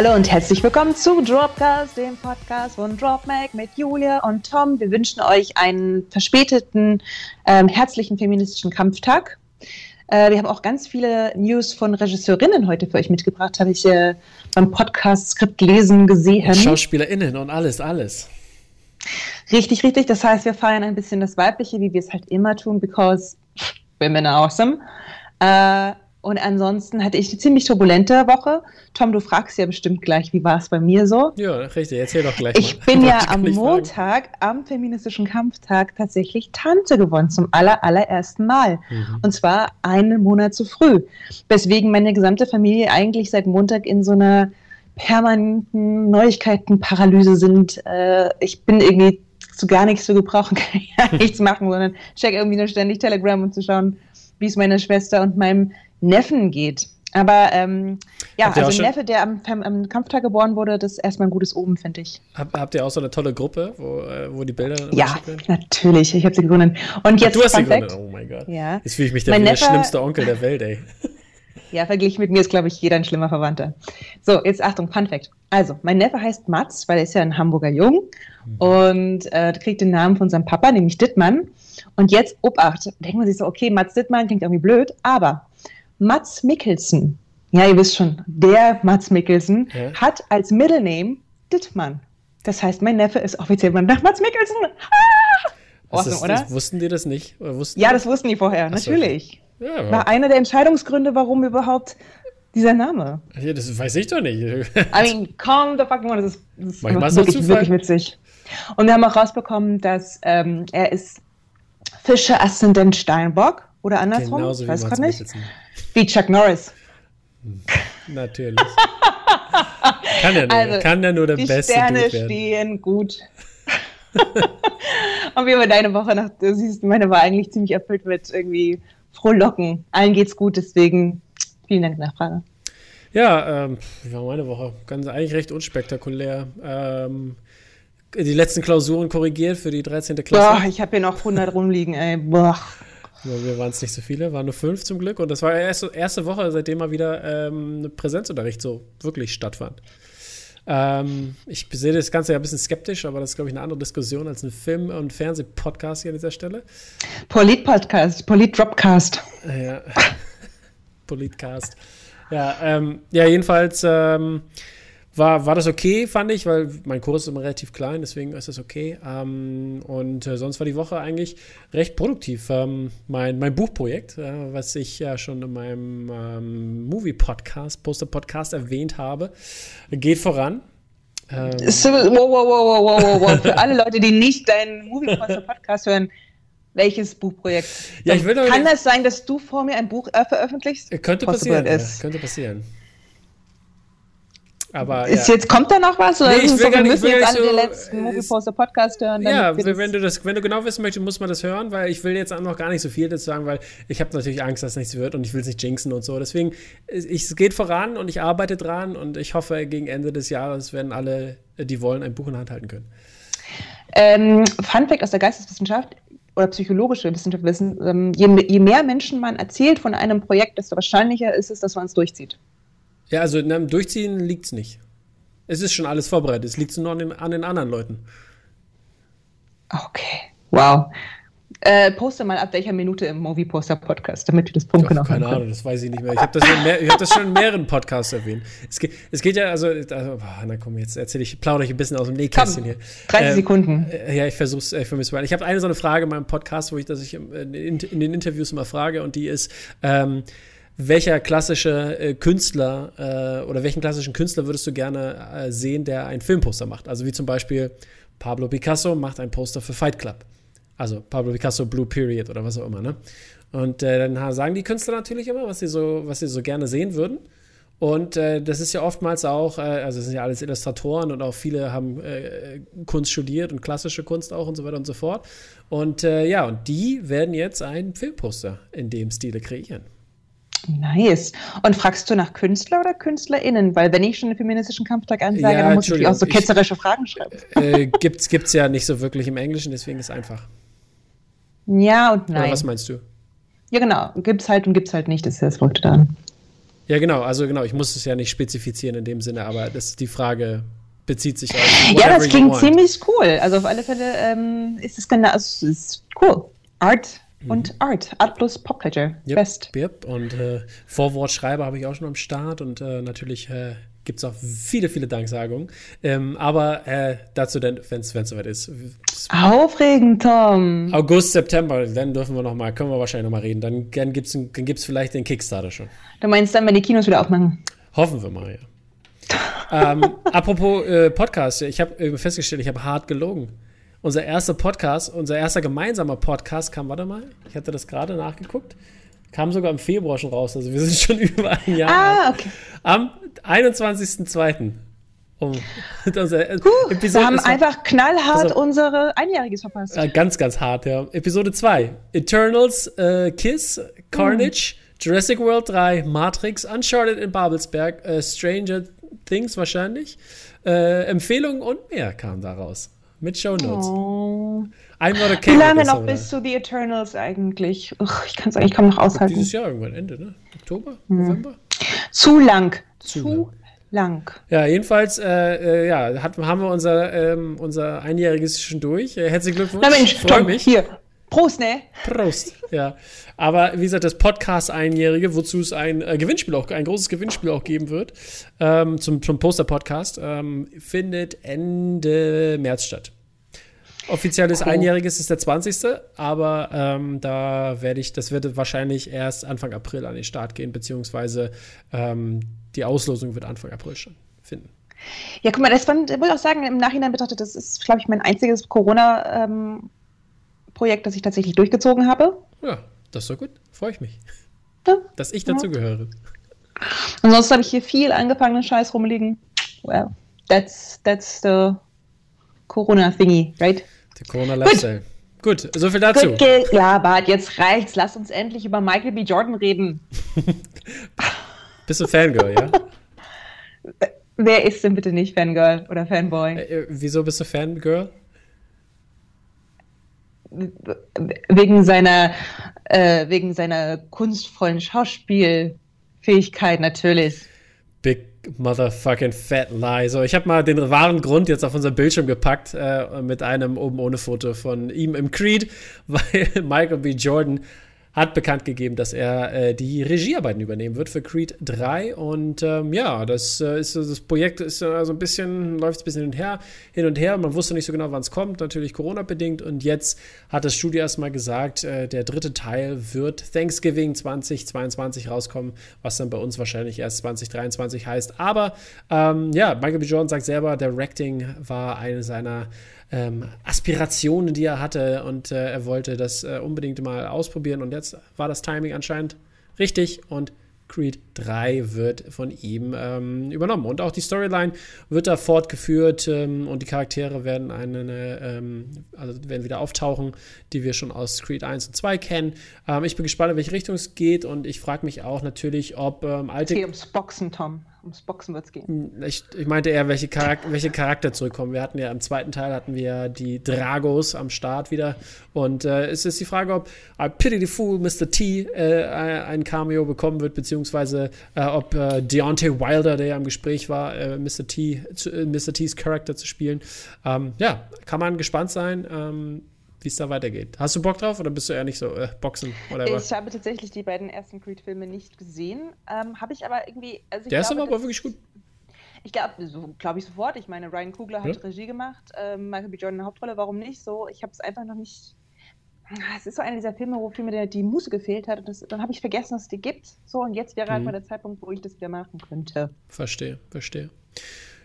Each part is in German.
Hallo und herzlich willkommen zu Dropcast, dem Podcast von DropMac mit Julia und Tom. Wir wünschen euch einen verspäteten, ähm, herzlichen feministischen Kampftag. Äh, wir haben auch ganz viele News von Regisseurinnen heute für euch mitgebracht, habe ich äh, beim Podcast-Skript lesen gesehen. SchauspielerInnen und alles, alles. Richtig, richtig. Das heißt, wir feiern ein bisschen das Weibliche, wie wir es halt immer tun, because women are awesome. Äh, und ansonsten hatte ich eine ziemlich turbulente Woche. Tom, du fragst ja bestimmt gleich, wie war es bei mir so? Ja, richtig, erzähl doch gleich. Ich mal. bin ja am Montag, fragen. am feministischen Kampftag, tatsächlich Tante geworden, zum aller, allerersten Mal. Mhm. Und zwar einen Monat zu früh. Weswegen meine gesamte Familie eigentlich seit Montag in so einer permanenten Neuigkeitenparalyse sind. Äh, ich bin irgendwie zu gar nichts zu gebrauchen, kann ich gar nichts machen, sondern check irgendwie nur ständig Telegram, um zu schauen, wie es meiner Schwester und meinem Neffen geht. Aber ähm, ja, also ein Neffe, der am, am, Kampftag geboren wurde, das ist erstmal ein gutes Oben, finde ich. Hab, habt ihr auch so eine tolle Gruppe, wo, äh, wo die Bilder Ja, natürlich. Ich habe sie gegründet. Und jetzt Ach, du hast sie gegründet. Oh mein Gott. Ja. Jetzt fühle ich mich der, der schlimmste Onkel der Welt, ey. Ja, verglichen mit mir ist, glaube ich, jeder ein schlimmer Verwandter. So, jetzt Achtung, Fun Fact. Also, mein Neffe heißt Mats, weil er ist ja ein Hamburger Jung mhm. und äh, kriegt den Namen von seinem Papa, nämlich Dittmann. Und jetzt, Obacht, denkt man sich so, okay, Mats Dittmann klingt irgendwie blöd, aber Mats Mikkelsen, ja, ihr wisst schon, der Mats Mikkelsen, ja. hat als Middle Name Dittmann. Das heißt, mein Neffe ist offiziell nach Mats Mikkelsen. Ah! Awesome, ist, oder? Das, wussten die das nicht? Wussten ja, das wussten die vorher, natürlich. So. Ja, War einer der Entscheidungsgründe, warum überhaupt dieser Name. Ja, das weiß ich doch nicht. I mean, come the fucking one. Das ist, das ist wirklich, wirklich witzig. Und wir haben auch rausbekommen, dass ähm, er ist Fische Aszendent Steinbock oder andersrum. Genauso ich weiß gerade nicht. Wie Chuck Norris. Natürlich. kann ja nur, also, kann ja nur der die beste Sterne Dude stehen gut. Und wie immer deine Woche nach, du siehst, meine war eigentlich ziemlich erfüllt mit irgendwie frohlocken. Allen geht's gut, deswegen vielen Dank Nachfrage. Ja, ähm, wie war meine Woche? Ganz eigentlich recht unspektakulär. Ähm, die letzten Klausuren korrigiert für die 13. Klasse. Boah, ich habe hier noch 100 rumliegen, ey. Boah. Wir waren es nicht so viele, waren nur fünf zum Glück. Und das war die erste, erste Woche, seitdem mal wieder ähm, Präsenzunterricht so wirklich stattfand. Ähm, ich sehe das Ganze ja ein bisschen skeptisch, aber das ist, glaube ich, eine andere Diskussion als ein Film- und Fernsehpodcast hier an dieser Stelle. Polit-Podcast, Polit-Dropcast. Ja. Politcast. Ja, ähm, ja, jedenfalls ähm, war, war das okay, fand ich, weil mein Kurs ist immer relativ klein, deswegen ist das okay. Ähm, und äh, sonst war die Woche eigentlich recht produktiv. Ähm, mein, mein Buchprojekt, äh, was ich ja schon in meinem ähm, Movie-Podcast, Poster-Podcast erwähnt habe, geht voran. Ähm, so, wow, wow, wow, wow, wow, wow. Für alle Leute, die nicht deinen Movie-Poster-Podcast hören, welches Buchprojekt? Ja, ich will Kann das sein, dass du vor mir ein Buch äh, veröffentlichst? Könnte passieren. Ja, könnte passieren. Aber, ist ja. jetzt, kommt da noch was? Oder nee, ich will so, wir müssen jetzt alle so, den letzten Movie Poster Podcast hören. Ja, wenn du, das, wenn du genau wissen möchtest, muss man das hören, weil ich will jetzt auch noch gar nicht so viel dazu sagen, weil ich habe natürlich Angst, dass nichts wird und ich will es nicht jinxen und so. Deswegen, es geht voran und ich arbeite dran und ich hoffe, gegen Ende des Jahres werden alle, die wollen, ein Buch in der Hand halten können. Ähm, Fun Fact aus der Geisteswissenschaft oder psychologische Wissenschaft wissen, ähm, je, je mehr Menschen man erzählt von einem Projekt, desto wahrscheinlicher ist es, dass man es durchzieht. Ja, also in einem Durchziehen liegt es nicht. Es ist schon alles vorbereitet. Es liegt nur an den, an den anderen Leuten. Okay. Wow. Äh, poste mal ab welcher Minute im Movie Poster Podcast, damit wir das Punkt genau Keine Ahnung, das weiß ich nicht mehr. Ich habe das, hab das schon in mehreren Podcasts erwähnt. Es geht, es geht ja, also, also oh, na komm, jetzt erzähle ich, plaudere ich ein bisschen aus dem Nähkästchen hier. 30 ähm, Sekunden. Äh, ja, ich versuche es, ich vermisse mal. Ich habe eine so eine Frage in meinem Podcast, wo ich, dass ich in, in den Interviews immer frage, und die ist, ähm, welcher klassische äh, Künstler äh, oder welchen klassischen Künstler würdest du gerne äh, sehen, der ein Filmposter macht? Also wie zum Beispiel Pablo Picasso macht ein Poster für Fight Club. Also Pablo Picasso Blue Period oder was auch immer, ne? Und äh, dann sagen die Künstler natürlich immer, was sie so, was sie so gerne sehen würden. Und äh, das ist ja oftmals auch, äh, also es sind ja alles Illustratoren und auch viele haben äh, Kunst studiert und klassische Kunst auch und so weiter und so fort. Und äh, ja, und die werden jetzt ein Filmposter in dem Stile kreieren. Nice. Und fragst du nach Künstler oder KünstlerInnen? Weil wenn ich schon einen feministischen Kampftag ansage, ja, dann muss ich auch so ketzerische ich, Fragen schreiben. Äh, gibt's, gibt's ja nicht so wirklich im Englischen, deswegen ist es einfach. Ja und nein. Oder was meinst du? Ja, genau. Gibt's halt und gibt's halt nicht, das ist das Verrückte daran. Ja, genau, also genau, ich muss es ja nicht spezifizieren in dem Sinne, aber das die Frage bezieht sich auf. Ja, das klingt ziemlich cool. Also auf alle Fälle ähm, ist es genau, also, ist cool. Art mhm. und Art. Art plus Popculture. Yep, Best. Yep. Und äh, Vorwortschreiber habe ich auch schon am Start und äh, natürlich äh, gibt es auch viele, viele Danksagungen. Ähm, aber äh, dazu dann, wenn es soweit ist. Aufregend, Tom. August, September, dann dürfen wir noch mal, können wir wahrscheinlich noch mal reden. Dann, dann gibt es dann gibt's vielleicht den Kickstarter schon. Du meinst dann, wenn die Kinos wieder aufmachen? Hoffen wir mal, ja ähm, apropos äh, Podcast, ich habe äh, festgestellt, ich habe hart gelogen. Unser erster Podcast, unser erster gemeinsamer Podcast kam, warte mal, ich hatte das gerade nachgeguckt, kam sogar im Februar schon raus, also wir sind schon über ein Jahr. Ah, okay. Am 21.02. Oh. Unser, äh, wir haben einfach knallhart also, unsere Einjähriges verpasst. Äh, ganz, ganz hart, ja. Episode 2. Eternals, äh, Kiss, Carnage, mm. Jurassic World 3, Matrix, Uncharted in Babelsberg, äh, Stranger Things wahrscheinlich. Äh, Empfehlungen und mehr kamen daraus. Mit Show Notes. Oh. Wie lange noch bis zu The Eternals eigentlich? Uch, ich kann es eigentlich kaum noch aushalten. Dieses Jahr irgendwann Ende, ne? Oktober? Hm. November? Zu lang. Zu, Zu lang. lang. Ja, jedenfalls äh, äh, ja, hat, haben wir unser, ähm, unser Einjähriges schon durch. Äh, herzlichen Glückwunsch. Na Mensch, Freue mich. Hier, Prost, ne? Prost, ja. Aber wie gesagt, das Podcast-Einjährige, wozu es ein äh, Gewinnspiel auch, ein großes Gewinnspiel auch geben wird, ähm, zum, zum Poster-Podcast, ähm, findet Ende März statt. Offizielles cool. Einjähriges ist der 20. Aber ähm, da werde ich, das wird wahrscheinlich erst Anfang April an den Start gehen, beziehungsweise ähm, die Auslosung wird Anfang April schon finden. Ja, guck mal, das wollte ich auch sagen, im Nachhinein betrachtet, das ist, glaube ich, mein einziges Corona- ähm, Projekt, das ich tatsächlich durchgezogen habe. Ja, das ist doch gut. Freue ich mich. Ja. Dass ich dazu ja. gehöre. Ansonsten habe ich hier viel angefangenen Scheiß rumliegen. Well, that's, that's the Corona-Thingy, right? Der Corona-Lifestyle. Gut. gut, so viel dazu. Gut, ja, Bart, jetzt reicht's. Lass uns endlich über Michael B. Jordan reden. Bist du Fangirl, ja? Wer ist denn bitte nicht Fangirl oder Fanboy? Äh, äh wieso bist du Fangirl? Wegen seiner, äh, wegen seiner kunstvollen Schauspielfähigkeit natürlich. Big motherfucking fat lie. So, ich habe mal den wahren Grund jetzt auf unser Bildschirm gepackt äh, mit einem oben ohne Foto von ihm im Creed, weil Michael B. Jordan hat bekannt gegeben, dass er äh, die Regiearbeiten übernehmen wird für Creed 3. Und ähm, ja, das äh, ist das Projekt ist äh, so ein bisschen, läuft ein bisschen hin und her, hin und her. Man wusste nicht so genau, wann es kommt, natürlich Corona-bedingt. Und jetzt hat das Studio erstmal gesagt, äh, der dritte Teil wird Thanksgiving 2022 rauskommen, was dann bei uns wahrscheinlich erst 2023 heißt. Aber ähm, ja, Michael B. Jordan sagt selber, Directing war eine seiner ähm, Aspirationen, die er hatte und äh, er wollte das äh, unbedingt mal ausprobieren und jetzt war das Timing anscheinend richtig und Creed 3 wird von ihm ähm, übernommen. Und auch die Storyline wird da fortgeführt ähm, und die Charaktere werden eine, ähm, also werden wieder auftauchen, die wir schon aus Creed 1 und 2 kennen. Ähm, ich bin gespannt, in welche Richtung es geht und ich frage mich auch natürlich, ob ähm, alte. Es geht ums Boxen, Tom ums Boxen wird es gehen. Hm, ich, ich, meinte eher, welche, Charak welche Charakter zurückkommen. Wir hatten ja im zweiten Teil hatten wir die Dragos am Start wieder. Und äh, es ist die Frage, ob I Pity the Fool Mr. T äh, ein Cameo bekommen wird, beziehungsweise äh, ob äh, Deontay Wilder, der ja im Gespräch war, äh, Mr. T, zu, äh, Mr. T's Charakter zu spielen. Ähm, ja, kann man gespannt sein. Ähm, wie es da weitergeht. Hast du Bock drauf oder bist du eher nicht so äh, Boxen? Whatever? Ich habe tatsächlich die beiden ersten Creed-Filme nicht gesehen. Ähm, habe ich aber irgendwie. Also Der ist aber wirklich gut. Ich glaube, so, glaube ich sofort. Ich meine, Ryan Kugler hat ja. Regie gemacht, ähm, Michael B. Jordan eine Hauptrolle, warum nicht? So, ich habe es einfach noch nicht. Ah, es ist so einer dieser Filme, wofür mir der, die Muße gefehlt hat. Und das, dann habe ich vergessen, dass es die gibt. So, und jetzt wäre halt mhm. mal der Zeitpunkt, wo ich das wieder machen könnte. Verstehe, verstehe.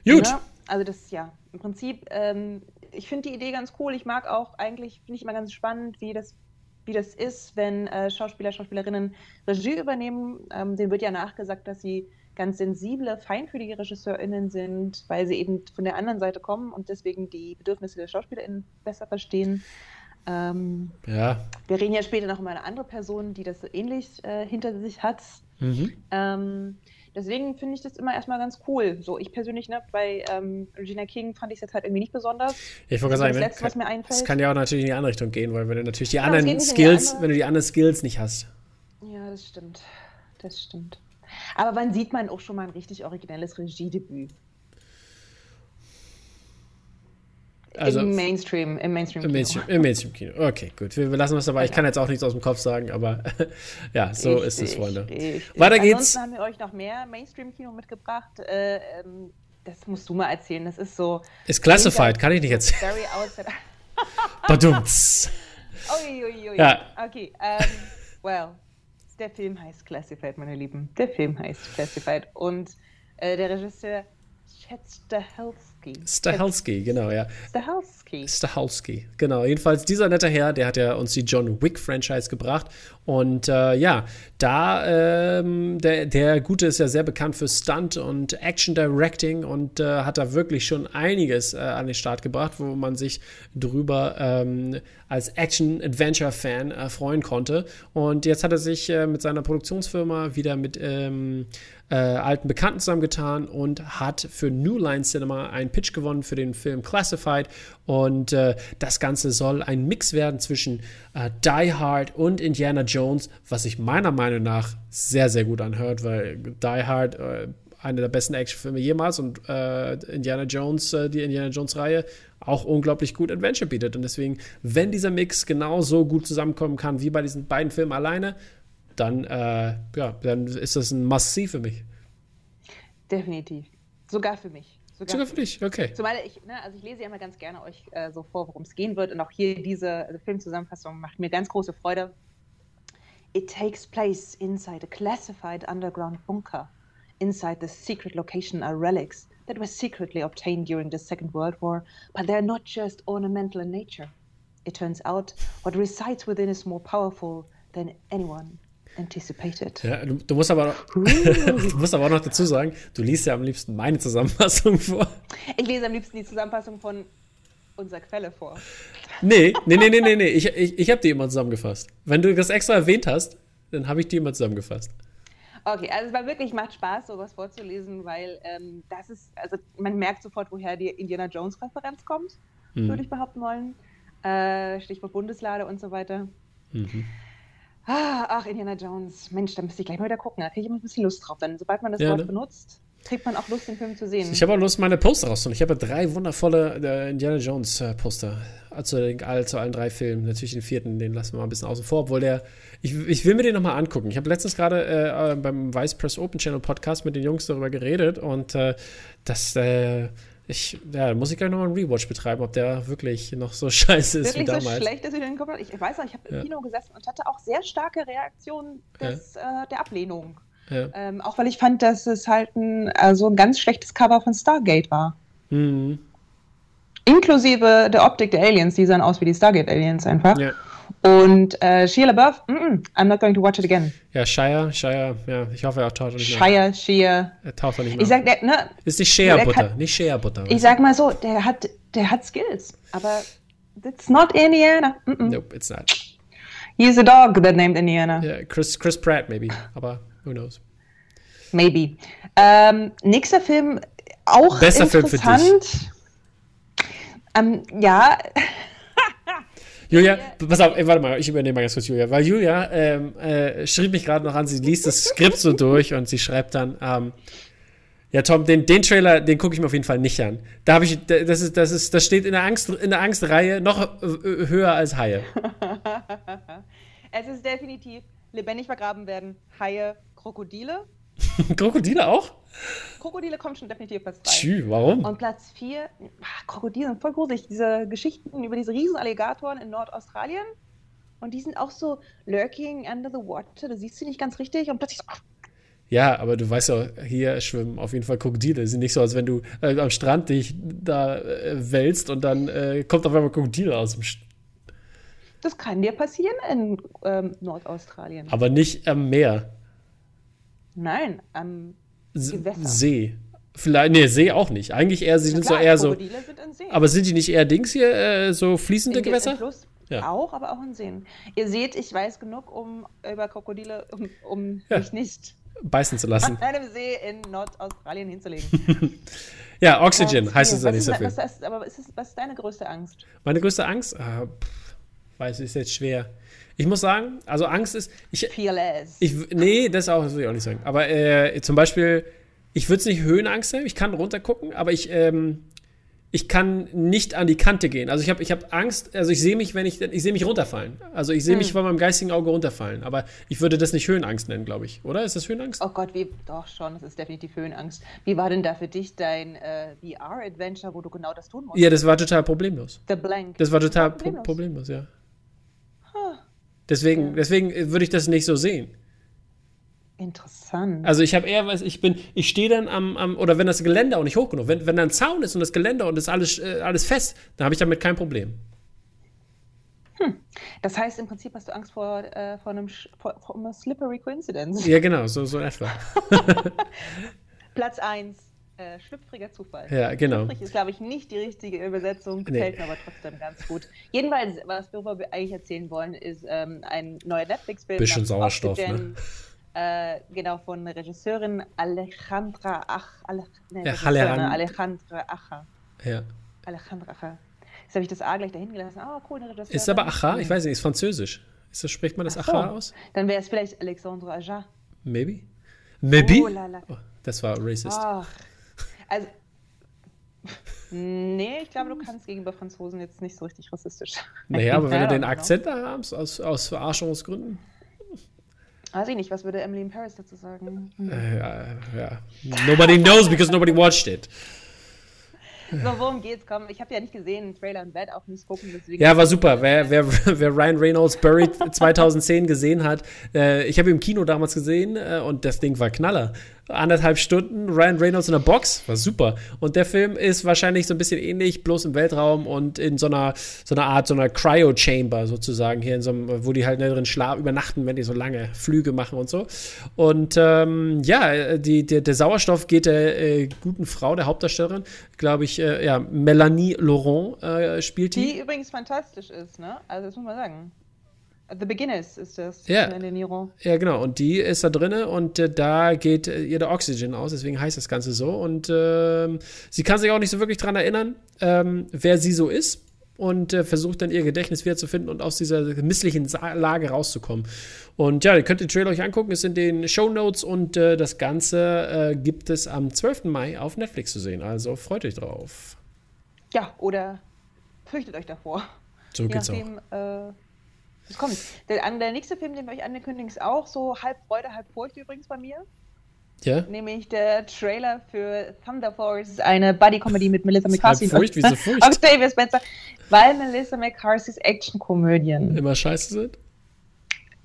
Gut. Ja, also das, ja, im Prinzip ähm, ich finde die Idee ganz cool. Ich mag auch eigentlich, finde ich immer ganz spannend, wie das, wie das ist, wenn äh, Schauspieler, Schauspielerinnen Regie übernehmen. Ähm, denen wird ja nachgesagt, dass sie ganz sensible, feinfühlige RegisseurInnen sind, weil sie eben von der anderen Seite kommen und deswegen die Bedürfnisse der SchauspielerInnen besser verstehen. Ähm, ja. Wir reden ja später noch über eine andere Person, die das so ähnlich äh, hinter sich hat. Mhm. Ähm, Deswegen finde ich das immer erstmal ganz cool. So, ich persönlich, ne, bei ähm, Regina King fand ich es jetzt halt irgendwie nicht besonders. Ich wollte gerade sagen, das, Letzte, was mir einfällt. das kann ja auch natürlich in die andere Richtung gehen, weil wenn du natürlich die ja, anderen Skills, andere... wenn du die anderen Skills nicht hast. Ja, das stimmt. Das stimmt. Aber wann sieht man auch schon mal ein richtig originelles Regiedebüt? Also, Im Mainstream, im Mainstream, Im Mainstream, im Mainstream Kino. Okay, gut. Wir, lassen das dabei. Ich kann jetzt auch nichts aus dem Kopf sagen, aber ja, so richtig, ist es, Freunde. Richtig. Weiter geht's. Ansonsten haben wir euch noch mehr Mainstream-Kino mitgebracht. Äh, ähm, das musst du mal erzählen. Das ist so. Ist classified, kann ich nicht erzählen. Very outside. Badumts. Uiuiui. Ja. Okay, um, ähm, well, der Film heißt Classified, meine Lieben. Der Film heißt Classified. Und äh, der Regisseur Chet Stahelski. Stahelski, genau, ja. Stahelski. Stahelski, genau. Jedenfalls dieser nette Herr, der hat ja uns die John Wick-Franchise gebracht. Und äh, ja, da, ähm, der, der Gute ist ja sehr bekannt für Stunt und Action-Directing und äh, hat da wirklich schon einiges äh, an den Start gebracht, wo man sich drüber ähm, als Action-Adventure-Fan äh, freuen konnte. Und jetzt hat er sich äh, mit seiner Produktionsfirma wieder mit ähm, äh, alten Bekannten zusammengetan und hat für New Line Cinema einen Pitch gewonnen für den Film Classified. Und äh, das Ganze soll ein Mix werden zwischen äh, Die Hard und Indiana Jones, was sich meiner Meinung nach sehr, sehr gut anhört, weil Die Hard äh, einer der besten Actionfilme jemals und äh, Indiana Jones, äh, die Indiana Jones-Reihe, auch unglaublich gut Adventure bietet. Und deswegen, wenn dieser Mix genauso gut zusammenkommen kann wie bei diesen beiden Filmen alleine, dann, äh, ja, dann ist das ein Must-See für mich. Definitiv. Sogar für mich. Sogar, Sogar für dich, okay. Zumal ich, ne, also ich lese ja immer ganz gerne euch äh, so vor, worum es gehen wird. Und auch hier diese also Filmzusammenfassung macht mir ganz große Freude. It takes place inside a classified underground bunker. Inside the secret location are relics that were secretly obtained during the Second World War, but they're not just ornamental in nature. It turns out what resides within is more powerful than anyone anticipated. Ja, du, du, musst aber, du musst aber auch noch dazu sagen, du liest ja am liebsten meine Zusammenfassung vor. Ich lese am liebsten die Zusammenfassung von unserer Quelle vor. Nee, nee, nee, nee, nee, nee. Ich, ich, ich habe die immer zusammengefasst. Wenn du das extra erwähnt hast, dann habe ich die immer zusammengefasst. Okay, also es war wirklich, macht Spaß, sowas vorzulesen, weil ähm, das ist, also man merkt sofort, woher die Indiana Jones-Referenz kommt, mhm. würde ich behaupten wollen. Äh, Stichwort Bundeslade und so weiter. Mhm. Ah, ach, Indiana Jones. Mensch, da müsste ich gleich mal wieder gucken. Da kriege ich immer ein bisschen Lust drauf. Denn sobald man das ja, Wort ne? benutzt, kriegt man auch Lust, den Film zu sehen. Ich habe auch Lust, meine Poster rauszuholen. Ich habe drei wundervolle äh, Indiana Jones äh, Poster. Also all, zu allen drei Filmen. Natürlich den vierten, den lassen wir mal ein bisschen außen vor, obwohl der. Ich, ich will mir den nochmal angucken. Ich habe letztens gerade äh, beim Vice Press Open Channel Podcast mit den Jungs darüber geredet und äh, das äh, ich, ja, da muss ich gleich nochmal einen Rewatch betreiben, ob der wirklich noch so scheiße ist wirklich wie damals. so schlecht ist wie den Kopf. Ich weiß noch, ich habe im ja. Kino gesessen und hatte auch sehr starke Reaktionen des, ja. äh, der Ablehnung. Ja. Ähm, auch weil ich fand, dass es halt ein, also ein ganz schlechtes Cover von Stargate war. Mhm. Inklusive der Optik der Aliens, die sahen aus wie die Stargate-Aliens einfach. Ja. Und äh, Shia LaBeouf, mm -mm, I'm not going to watch it again. Ja, Shia, Shia, ja, ich hoffe, er taucht nicht mehr. Shia, Shia. Er taucht nicht mehr. Ich sag, der, ne, Ist nicht Shea Butter, nicht Shea Butter. Ich sag mal so, der hat, der hat Skills, aber it's not Indiana. Mm nope, it's not. He's a dog that named Indiana. Yeah, Chris, Chris Pratt maybe, aber who knows. Maybe. Ähm, nächster Film, auch Besser interessant. Film für dich. Ähm, ja, Julia, pass auf, ey, warte mal, ich übernehme mal ganz kurz Julia, weil Julia ähm, äh, schrieb mich gerade noch an, sie liest das Skript so durch und sie schreibt dann, ähm, ja, Tom, den, den Trailer, den gucke ich mir auf jeden Fall nicht an. Da habe ich, das ist, das ist, das steht in der Angst, in der Angstreihe noch äh, höher als Haie. es ist definitiv lebendig vergraben werden. Haie, Krokodile. Krokodile auch? Krokodile kommen schon definitiv Platz 3. Tschü, warum? Und Platz 4, Krokodile sind voll gruselig. Diese Geschichten über diese riesen Alligatoren in Nordaustralien. Und die sind auch so lurking under the water. Du siehst sie nicht ganz richtig und plötzlich so. Ja, aber du weißt ja, hier schwimmen auf jeden Fall Krokodile. Sind nicht so, als wenn du äh, am Strand dich da äh, wälzt und dann äh, kommt auf einmal Krokodile aus dem St Das kann dir passieren in ähm, Nordaustralien. Aber nicht am Meer. Nein, am Gewässer. See. Vielleicht, nee, See auch nicht. Eigentlich eher, sie sind klar, so eher so. Sind aber sind die nicht eher Dings hier, äh, so fließende in, Gewässer? Fluss ja. Auch, aber auch in Seen. Ihr seht, ich weiß genug, um über Krokodile, um, um ja. mich nicht beißen zu lassen. An einem See in Nordaustralien hinzulegen. ja, Oxygen heißt es ja nicht so viel. Was ist, aber ist was ist deine größte Angst? Meine größte Angst? Äh, weiß ich, ist jetzt schwer. Ich muss sagen, also Angst ist. Ich, Fearless. Ich, nee, das auch, das will ich auch nicht sagen. Aber äh, zum Beispiel, ich würde es nicht Höhenangst nennen, ich kann runtergucken, aber ich, ähm, ich kann nicht an die Kante gehen. Also ich habe ich hab Angst, also ich sehe mich, wenn ich, ich sehe mich runterfallen. Also ich sehe hm. mich von meinem geistigen Auge runterfallen. Aber ich würde das nicht Höhenangst nennen, glaube ich. Oder? Ist das Höhenangst? Oh Gott, wie, doch schon, das ist definitiv Höhenangst. Wie war denn da für dich dein äh, VR-Adventure, wo du genau das tun musstest? Ja, das war total problemlos. The Blank. Das war total das war problemlos. problemlos, ja. Huh. Deswegen, deswegen würde ich das nicht so sehen. Interessant. Also ich habe eher was, ich bin, ich stehe dann am, am, oder wenn das Geländer auch nicht hoch genug, wenn, wenn da ein Zaun ist und das Geländer und das alles, äh, alles fest, dann habe ich damit kein Problem. Hm. Das heißt, im Prinzip hast du Angst vor, äh, vor, einem, vor, vor einer slippery coincidence. Ja, genau, so, so etwa. Platz 1, äh, schlüpfriger Zufall. Ja, genau. Schlüpfrig ist, glaube ich, nicht die richtige Übersetzung, gefällt nee. mir aber trotzdem ganz gut. Jedenfalls, was wir eigentlich erzählen wollen, ist ähm, ein neuer Netflix-Film. Bisschen Sauerstoff, ne? Äh, genau, von Regisseurin Alejandra Ach. Ale, nee, ja, Alejandra, Acha. Ja. Alejandra Acha. Jetzt habe ich das A gleich dahin gelassen. Ah, oh, cool, Regisseur. Ist aber Acha? Ich weiß nicht, ist französisch. Ist das, spricht man das Ach Acha aus? Dann wäre es vielleicht Alexandre Aja. Maybe. Maybe? Oh, oh, das war racist. Ach. Also, Nee, ich glaube, du kannst gegenüber Franzosen jetzt nicht so richtig rassistisch sein. Naja, aber wenn du den Akzent da hast, aus, aus Verarschungsgründen. Weiß ich nicht, was würde Emily in Paris dazu sagen? Hm. Äh, ja, ja. Nobody knows because nobody watched it. So, worum geht's? Komm, ich habe ja nicht gesehen, den Trailer und werde auch nicht gucken. Deswegen ja, war super. Wer, wer, wer Ryan Reynolds Buried 2010 gesehen hat, äh, ich habe im Kino damals gesehen äh, und das Ding war Knaller anderthalb Stunden Ryan Reynolds in der Box, war super. Und der Film ist wahrscheinlich so ein bisschen ähnlich, bloß im Weltraum und in so einer, so einer Art, so einer Cryo-Chamber sozusagen, hier in so einem, wo die halt drin schlafen, übernachten, wenn die so lange Flüge machen und so. Und ähm, ja, die, der, der Sauerstoff geht der äh, guten Frau, der Hauptdarstellerin, glaube ich, äh, ja, Melanie Laurent äh, spielt die. Die übrigens fantastisch ist, ne? Also das muss man sagen. The Beginners ist das. Ja. ja, genau. Und die ist da drinne und äh, da geht äh, ihr der Oxygen aus, deswegen heißt das Ganze so. Und äh, sie kann sich auch nicht so wirklich daran erinnern, ähm, wer sie so ist und äh, versucht dann ihr Gedächtnis wiederzufinden und aus dieser misslichen Sa Lage rauszukommen. Und ja, ihr könnt den Trailer euch angucken, ist in den Show Notes und äh, das Ganze äh, gibt es am 12. Mai auf Netflix zu sehen. Also freut euch drauf. Ja, oder fürchtet euch davor. So Je geht's nachdem, auch das kommt. Der, der nächste Film, den wir euch ankündigen, ist auch so halb Freude, halb Furcht übrigens bei mir. Ja. Nämlich der Trailer für Thunder Force, eine Buddy-Comedy mit Melissa McCarthy. Halb Furcht, wieso Furcht? Octavia Spencer, weil Melissa McCarthys Action-Komödien immer scheiße sind?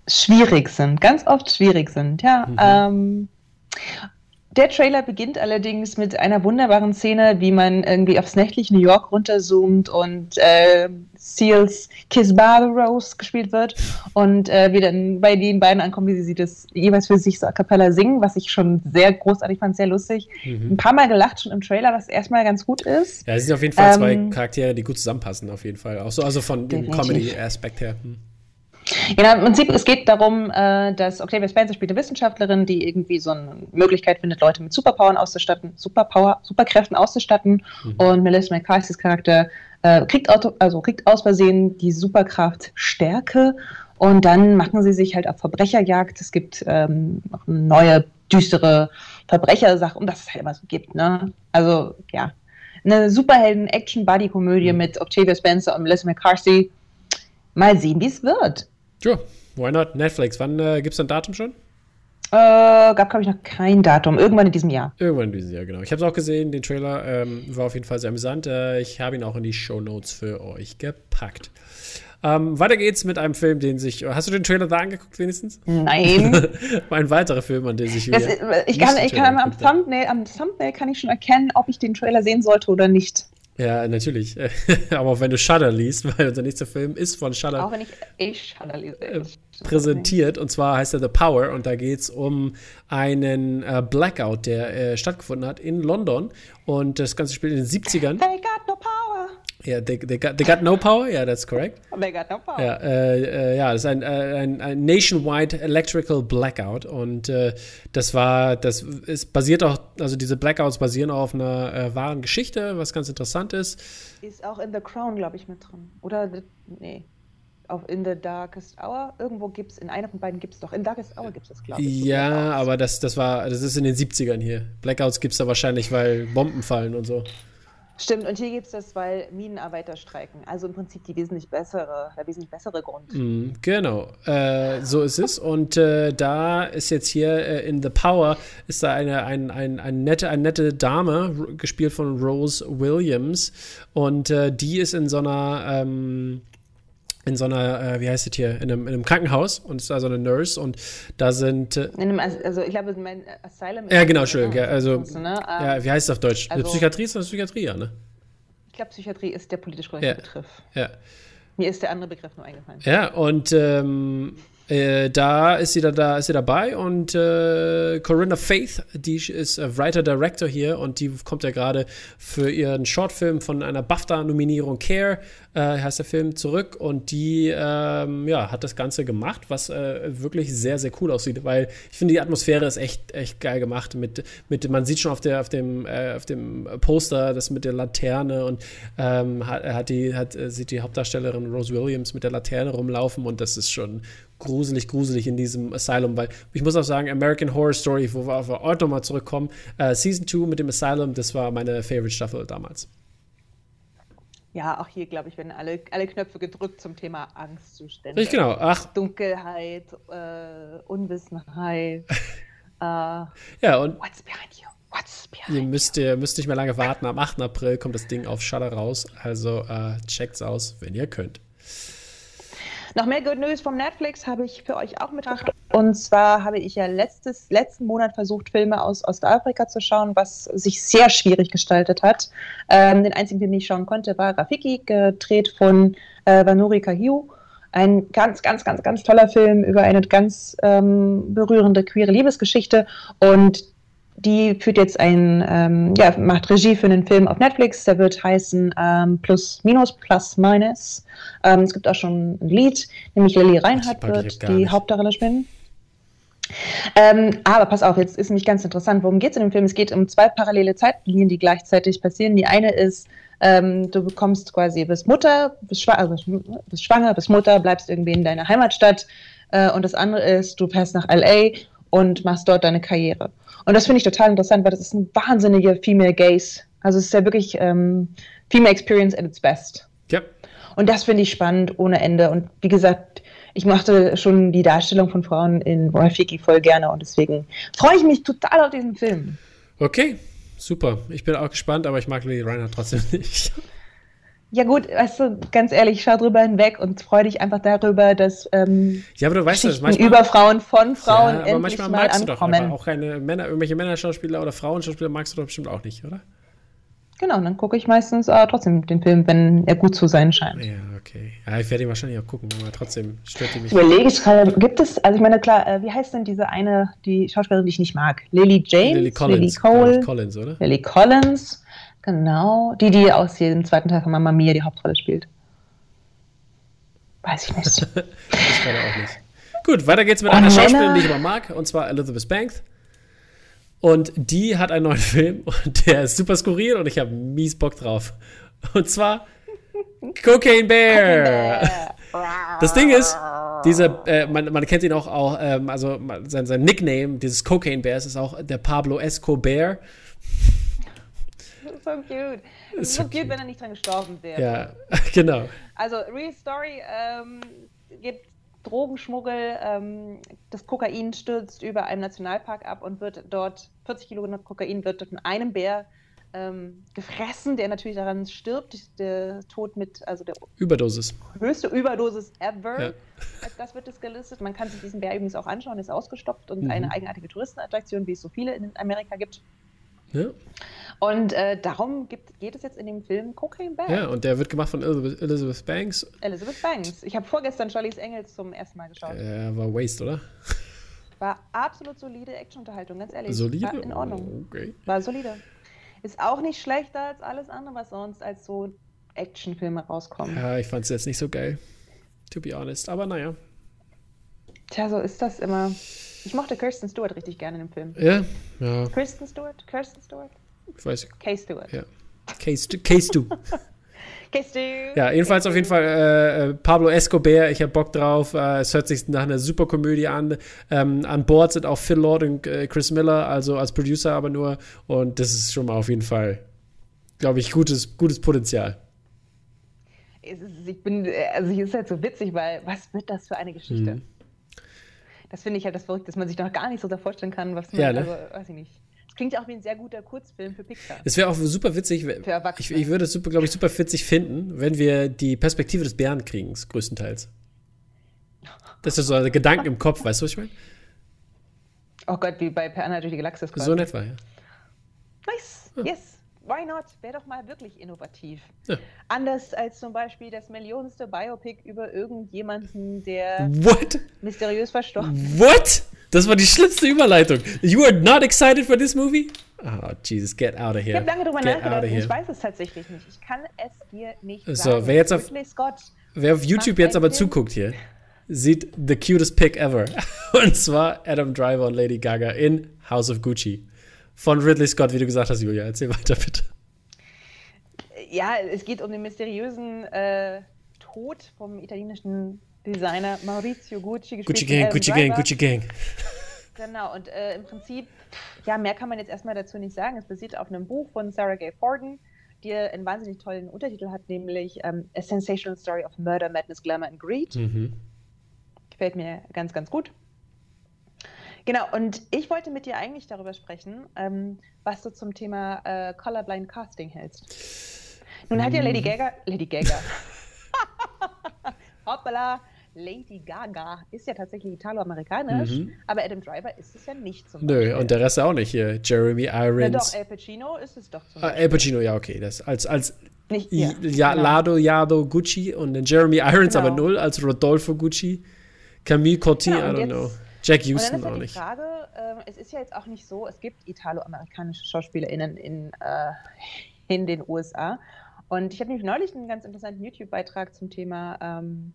Schwierig sind, ganz oft schwierig sind, ja. Mhm. Ähm, der Trailer beginnt allerdings mit einer wunderbaren Szene, wie man irgendwie aufs nächtliche New York runterzoomt und äh, Seals Kiss Barbaros gespielt wird und äh, wir dann bei den beiden ankommen, wie sie das jeweils für sich so a cappella singen, was ich schon sehr großartig fand, sehr lustig. Mhm. Ein paar Mal gelacht schon im Trailer, was erstmal ganz gut ist. Ja, es sind auf jeden Fall ähm, zwei Charaktere, die gut zusammenpassen, auf jeden Fall. Auch so, also von dem Comedy-Aspekt her. Hm. Genau, im Prinzip, es geht darum, äh, dass Octavia Spencer spielt eine Wissenschaftlerin, die irgendwie so eine Möglichkeit findet, Leute mit Superpowern auszustatten, Superpower, Superkräften auszustatten. Mhm. Und Melissa McCarthy's Charakter äh, kriegt, auto, also kriegt aus Versehen die Superkraft Stärke und dann machen sie sich halt auf Verbrecherjagd. Es gibt ähm, neue, düstere Verbrechersache, um das es halt immer so gibt. Ne? Also, ja. Eine Superhelden-Action-Buddy-Komödie mhm. mit Octavia Spencer und Melissa McCarthy. Mal sehen, wie es wird. Sure, why not? Netflix, wann äh, gibt es ein Datum schon? Äh, gab, glaube ich, noch kein Datum. Irgendwann in diesem Jahr. Irgendwann in diesem Jahr, genau. Ich habe es auch gesehen, den Trailer ähm, war auf jeden Fall sehr amüsant. Äh, ich habe ihn auch in die Show Notes für euch gepackt. Ähm, weiter geht's mit einem Film, den sich. Hast du den Trailer da angeguckt, wenigstens? Nein. ein weiterer Film, an den sich das, Ich kann, ich kann am Thumbnail, am Thumbnail kann ich schon erkennen, ob ich den Trailer sehen sollte oder nicht. Ja, natürlich. Aber auch wenn du Shudder liest, weil unser nächster Film ist von Shudder. Auch wenn ich, ich Shudder lese. Äh, präsentiert. Und zwar heißt er The Power. Und da geht es um einen äh, Blackout, der äh, stattgefunden hat in London. Und das Ganze spielt in den 70ern. They got no power. Ja, they, they, got, they got no power, yeah, that's correct. They got no power. Ja, äh, äh, ja das ist ein, äh, ein, ein, nationwide electrical blackout und äh, das war, das ist basiert auch, also diese Blackouts basieren auch auf einer äh, wahren Geschichte, was ganz interessant ist. Ist auch in The Crown, glaube ich, mit drin. Oder, nee. auf In the Darkest Hour. Irgendwo gibt es, in einer von beiden gibt es doch. In Darkest Hour gibt es das, glaube ich. Ja, aber das, das war, das ist in den 70ern hier. Blackouts gibt es da wahrscheinlich, weil Bomben fallen und so. Stimmt, und hier gibt es das, weil Minenarbeiter streiken. Also im Prinzip die wesentlich bessere, der wesentlich bessere Grund. Mm, genau, äh, so ist es. Und äh, da ist jetzt hier äh, in The Power ist da eine, ein, ein, ein nette, eine nette Dame, gespielt von Rose Williams. Und äh, die ist in so einer ähm, in so einer, äh, wie heißt es hier, in einem, in einem, Krankenhaus und ist da so eine Nurse und da sind. Äh, einem, also ich glaube, mein Asylum. Ja, genau, Entschuldigung. Ja, also, ne? ja, wie heißt es auf Deutsch? Also, Psychiatrie ist eine Psychiatrie, ja, ne? Ich glaube, Psychiatrie ist der politisch korrekte ja. Begriff. Ja. Mir ist der andere Begriff nur eingefallen. Ja, und ähm, äh, da ist sie da, da ist sie dabei und äh, Corinna Faith, die ist äh, Writer Director hier und die kommt ja gerade für ihren Shortfilm von einer BAFTA-Nominierung Care äh, heißt der Film zurück und die ähm, ja hat das Ganze gemacht, was äh, wirklich sehr sehr cool aussieht, weil ich finde die Atmosphäre ist echt echt geil gemacht mit mit man sieht schon auf der auf dem auf dem Poster das mit der Laterne und ähm, hat, hat die hat sieht die Hauptdarstellerin Rose Williams mit der Laterne rumlaufen und das ist schon gruselig, gruselig in diesem Asylum, weil ich muss auch sagen, American Horror Story, wo wir auf Ort nochmal zurückkommen, äh, Season 2 mit dem Asylum, das war meine Favorite Staffel damals. Ja, auch hier, glaube ich, werden alle, alle Knöpfe gedrückt zum Thema Angstzustände. Richtig, genau. Ach. Dunkelheit, äh, Unwissenheit. äh, ja, und. What's behind you? What's behind ihr müsst, ihr müsst nicht mehr lange warten. Am 8. April kommt das Ding auf Shutter raus. Also äh, checkt's aus, wenn ihr könnt. Noch mehr Good News vom Netflix habe ich für euch auch mitgebracht. Und zwar habe ich ja letztes, letzten Monat versucht, Filme aus Ostafrika zu schauen, was sich sehr schwierig gestaltet hat. Ähm, den einzigen, den ich schauen konnte, war Rafiki, gedreht von äh, Vanuri Kahiu. Ein ganz, ganz, ganz, ganz toller Film über eine ganz ähm, berührende queere Liebesgeschichte. Und die führt jetzt ein, ähm, ja, macht Regie für einen Film auf Netflix, der wird heißen ähm, Plus, Minus, Plus, Minus. Ähm, es gibt auch schon ein Lied, nämlich Lily Reinhardt wird die nicht. Hauptdarsteller spielen. Ähm, aber pass auf, jetzt ist nämlich ganz interessant, worum geht es in dem Film? Es geht um zwei parallele Zeitlinien, die gleichzeitig passieren. Die eine ist, ähm, du bekommst quasi, bist Mutter, bist, schwa also bist schwanger, bist Mutter, bleibst irgendwie in deiner Heimatstadt. Äh, und das andere ist, du fährst nach LA und machst dort deine Karriere. Und das finde ich total interessant, weil das ist ein wahnsinniger Female Gaze. Also es ist ja wirklich ähm, Female Experience at its best. Ja. Und das finde ich spannend ohne Ende. Und wie gesagt, ich machte schon die Darstellung von Frauen in Rafiki voll gerne und deswegen freue ich mich total auf diesen Film. Okay, super. Ich bin auch gespannt, aber ich mag Lily Reinhardt trotzdem nicht. Ja gut, weißt du, ganz ehrlich, schau drüber hinweg und freu dich einfach darüber, dass ähm, ja, aber du weißt das, manchmal, über Frauen von Frauen ja, aber endlich manchmal mal magst ankommen. Du doch auch keine Männer, irgendwelche Männerschauspieler oder Frauenschauspieler magst du doch bestimmt auch nicht, oder? Genau, dann gucke ich meistens äh, trotzdem den Film, wenn er gut zu sein scheint. Ja, okay. Ja, ich werde ihn wahrscheinlich auch gucken, aber trotzdem stört die mich. Überlege ich gerade, gibt es, also ich meine, klar, äh, wie heißt denn diese eine, die Schauspielerin, die ich nicht mag? Lily James? Lily Collins. Lily Cole? Collins, oder? Lily Collins. Genau, die, die aus dem zweiten Teil von Mama Mia die Hauptrolle spielt. Weiß ich nicht. ich gerade auch nicht. Gut, weiter geht's mit und einer Schauspielerin, die ich aber mag, und zwar Elizabeth Banks. Und die hat einen neuen Film und der ist super skurril und ich habe mies Bock drauf. Und zwar Cocaine Bear. Das Ding ist, dieser, äh, man, man, kennt ihn auch, auch ähm, also sein, sein Nickname, dieses Cocaine Bear, ist auch der Pablo Escobar so cute. Es ist so, so cute, wenn er nicht dran gestorben wäre. Ja, genau. Also, Real Story ähm, gibt Drogenschmuggel. Ähm, das Kokain stürzt über einem Nationalpark ab und wird dort, 40 Kilogramm Kokain wird dort von einem Bär ähm, gefressen, der natürlich daran stirbt. Der Tod mit, also der Überdosis. Höchste Überdosis ever. Ja. das wird das gelistet. Man kann sich diesen Bär übrigens auch anschauen, ist ausgestopft und mhm. eine eigenartige Touristenattraktion, wie es so viele in Amerika gibt. Ja. Und äh, darum gibt, geht es jetzt in dem Film Cocaine Banks. Ja, und der wird gemacht von Elizabeth, Elizabeth Banks. Elizabeth Banks. Ich habe vorgestern Charlies Engels zum ersten Mal geschaut. Ja, war Waste, oder? War absolut solide Actionunterhaltung, ganz ehrlich. Solide? War in Ordnung. Okay. War solide. Ist auch nicht schlechter als alles andere, was sonst als so Actionfilme rauskommen. Ja, ich fand es jetzt nicht so geil. To be honest. Aber naja. Tja, so ist das immer. Ich mochte Kirsten Stewart richtig gerne in dem Film. Ja, ja. Kirsten Stewart? Kirsten Stewart? Ich weiß. Kay Stewart. Ja. Kay, Stu. Kay Stu. Kennst du? Ja, jedenfalls auf jeden Fall äh, Pablo Escobar, ich habe Bock drauf. Äh, es hört sich nach einer super Komödie an. Ähm, an Bord sind auch Phil Lord und äh, Chris Miller, also als Producer aber nur. Und das ist schon mal auf jeden Fall, glaube ich, gutes, gutes Potenzial. ich bin, also es ist halt so witzig, weil was wird das für eine Geschichte? Mhm. Das finde ich halt das Verrückte, dass man sich noch gar nicht so da vorstellen kann, was man, ja, ne? also, weiß ich nicht klingt ja auch wie ein sehr guter Kurzfilm für Pixar. Es wäre auch super witzig, ich, ich, würde es super, glaube ich, super witzig finden, wenn wir die Perspektive des Bären kriegen, größtenteils. Das ist so ein Gedanken im Kopf, weißt du, was ich meine? Oh Gott, wie bei Per Anna durch die Galaxis. So in etwa, ja. Nice, yes why not? Wäre doch mal wirklich innovativ. Ja. Anders als zum Beispiel das millionenste Biopic über irgendjemanden, der What? mysteriös verstorben ist. What? Das war die schlimmste Überleitung. You are not excited for this movie? Oh, Jesus, get out of here. Ich habe lange drüber nachgedacht ich weiß es tatsächlich nicht. Ich kann es dir nicht so, sagen. Wer, jetzt auf, wer auf YouTube jetzt aber zuguckt hier, sieht the cutest pic ever. Und zwar Adam Driver und Lady Gaga in House of Gucci von Ridley Scott, wie du gesagt hast, Julia. Erzähl weiter, bitte. Ja, es geht um den mysteriösen äh, Tod vom italienischen Designer Maurizio Gucci. Gucci Gang, Gucci Gang, Gucci Gang. Genau, und äh, im Prinzip, ja, mehr kann man jetzt erstmal dazu nicht sagen. Es basiert auf einem Buch von Sarah Gay Forden, die einen wahnsinnig tollen Untertitel hat, nämlich ähm, A Sensational Story of Murder, Madness, Glamour and Greed. Mhm. Gefällt mir ganz, ganz gut. Genau, und ich wollte mit dir eigentlich darüber sprechen, ähm, was du zum Thema äh, Colorblind Casting hältst. Nun hat ja Lady. Gaga, Lady Gaga, hoppala, Lady Gaga ist ja tatsächlich italo-amerikanisch, mhm. aber Adam Driver ist es ja nicht zum Beispiel. Nö, und der Rest auch nicht hier. Jeremy Irons. Ja, doch, Al Pacino ist es doch zum Beispiel. Ah, Al Pacino, ja, okay. Das als, als nicht, ja, ja genau. Lado Yado Gucci und dann Jeremy Irons genau. aber null als Rodolfo Gucci. Camille Cotin, ja, I don't know. Jack Houston auch nicht. Frage, äh, es ist ja jetzt auch nicht so, es gibt italo-amerikanische SchauspielerInnen in, äh, in den USA. Und ich habe nämlich neulich einen ganz interessanten YouTube-Beitrag zum Thema ähm,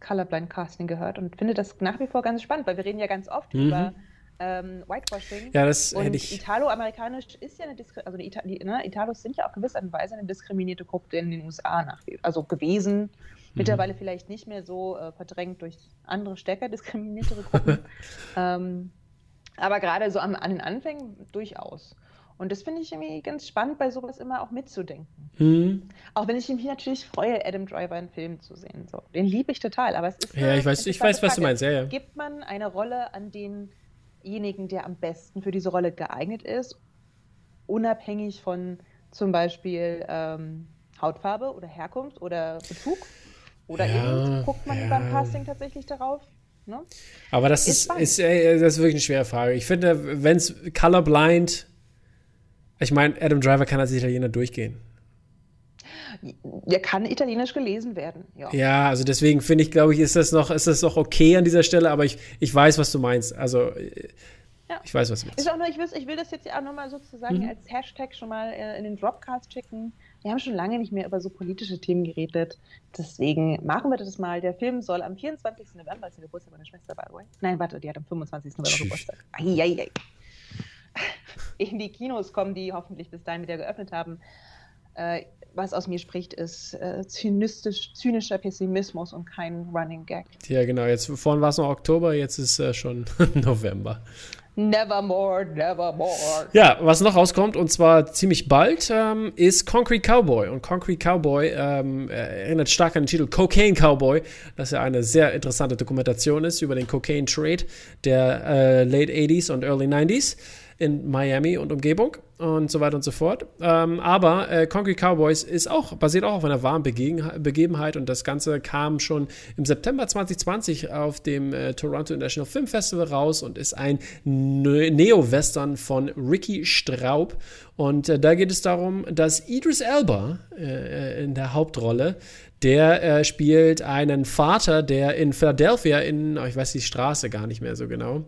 Colorblind Casting gehört und finde das nach wie vor ganz spannend, weil wir reden ja ganz oft mhm. über ähm, Whitewashing. Ja, das und hätte ich. Italo-amerikanisch ist ja eine Diskriminierung, also die, Itali ne, Italos sind ja auf gewisse Art und Weise eine diskriminierte Gruppe in den USA nach, also gewesen. Mhm. Mittlerweile vielleicht nicht mehr so äh, verdrängt durch andere stärker diskriminiertere Gruppen. ähm, aber gerade so am, an den Anfängen durchaus. Und das finde ich irgendwie ganz spannend, bei sowas immer auch mitzudenken. Mhm. Auch wenn ich mich natürlich freue, Adam Driver in Filmen zu sehen. So, den liebe ich total. Aber es ist. Ja, ich weiß, ich weiß was du meinst. Ja, ja. Gibt man eine Rolle an denjenigen, der am besten für diese Rolle geeignet ist, unabhängig von zum Beispiel ähm, Hautfarbe oder Herkunft oder Bezug? Oder ja, eben guckt man ja. beim Casting tatsächlich darauf? Ne? Aber das ist, ist, ist, äh, das ist wirklich eine schwere Frage. Ich finde, wenn es colorblind, ich meine, Adam Driver kann als Italiener durchgehen. Der kann italienisch gelesen werden, ja. Ja, also deswegen finde ich, glaube ich, ist das noch, ist das noch okay an dieser Stelle, aber ich, ich weiß, was du meinst. Also ja. ich weiß, was du meinst. Ist auch nur, ich, will, ich will das jetzt auch nochmal sozusagen mhm. als Hashtag schon mal äh, in den Dropcast schicken. Wir haben schon lange nicht mehr über so politische Themen geredet. Deswegen machen wir das mal. Der Film soll am 24. November, ist der Geburtstag meiner Schwester, by the way. Nein, warte, die hat am 25. November Tschüss. Geburtstag. Eieiei. In die Kinos kommen, die hoffentlich bis dahin wieder geöffnet haben. Äh, was aus mir spricht, ist äh, zynistisch, zynischer Pessimismus und kein Running Gag. Ja, genau. Jetzt vorhin war es noch Oktober, jetzt ist äh, schon November. Nevermore, nevermore. Ja, was noch rauskommt, und zwar ziemlich bald, ähm, ist Concrete Cowboy. Und Concrete Cowboy ähm, erinnert stark an den Titel Cocaine Cowboy, das ja eine sehr interessante Dokumentation ist über den Cocaine Trade der äh, Late 80s und Early 90s in Miami und Umgebung und so weiter und so fort. Ähm, aber äh, Concrete Cowboys ist auch, basiert auch auf einer wahren Begebenheit und das Ganze kam schon im September 2020 auf dem äh, Toronto International Film Festival raus und ist ein Neo-Western von Ricky Straub. Und äh, da geht es darum, dass Idris Elba äh, in der Hauptrolle der äh, spielt einen Vater, der in Philadelphia in, oh, ich weiß die Straße gar nicht mehr so genau,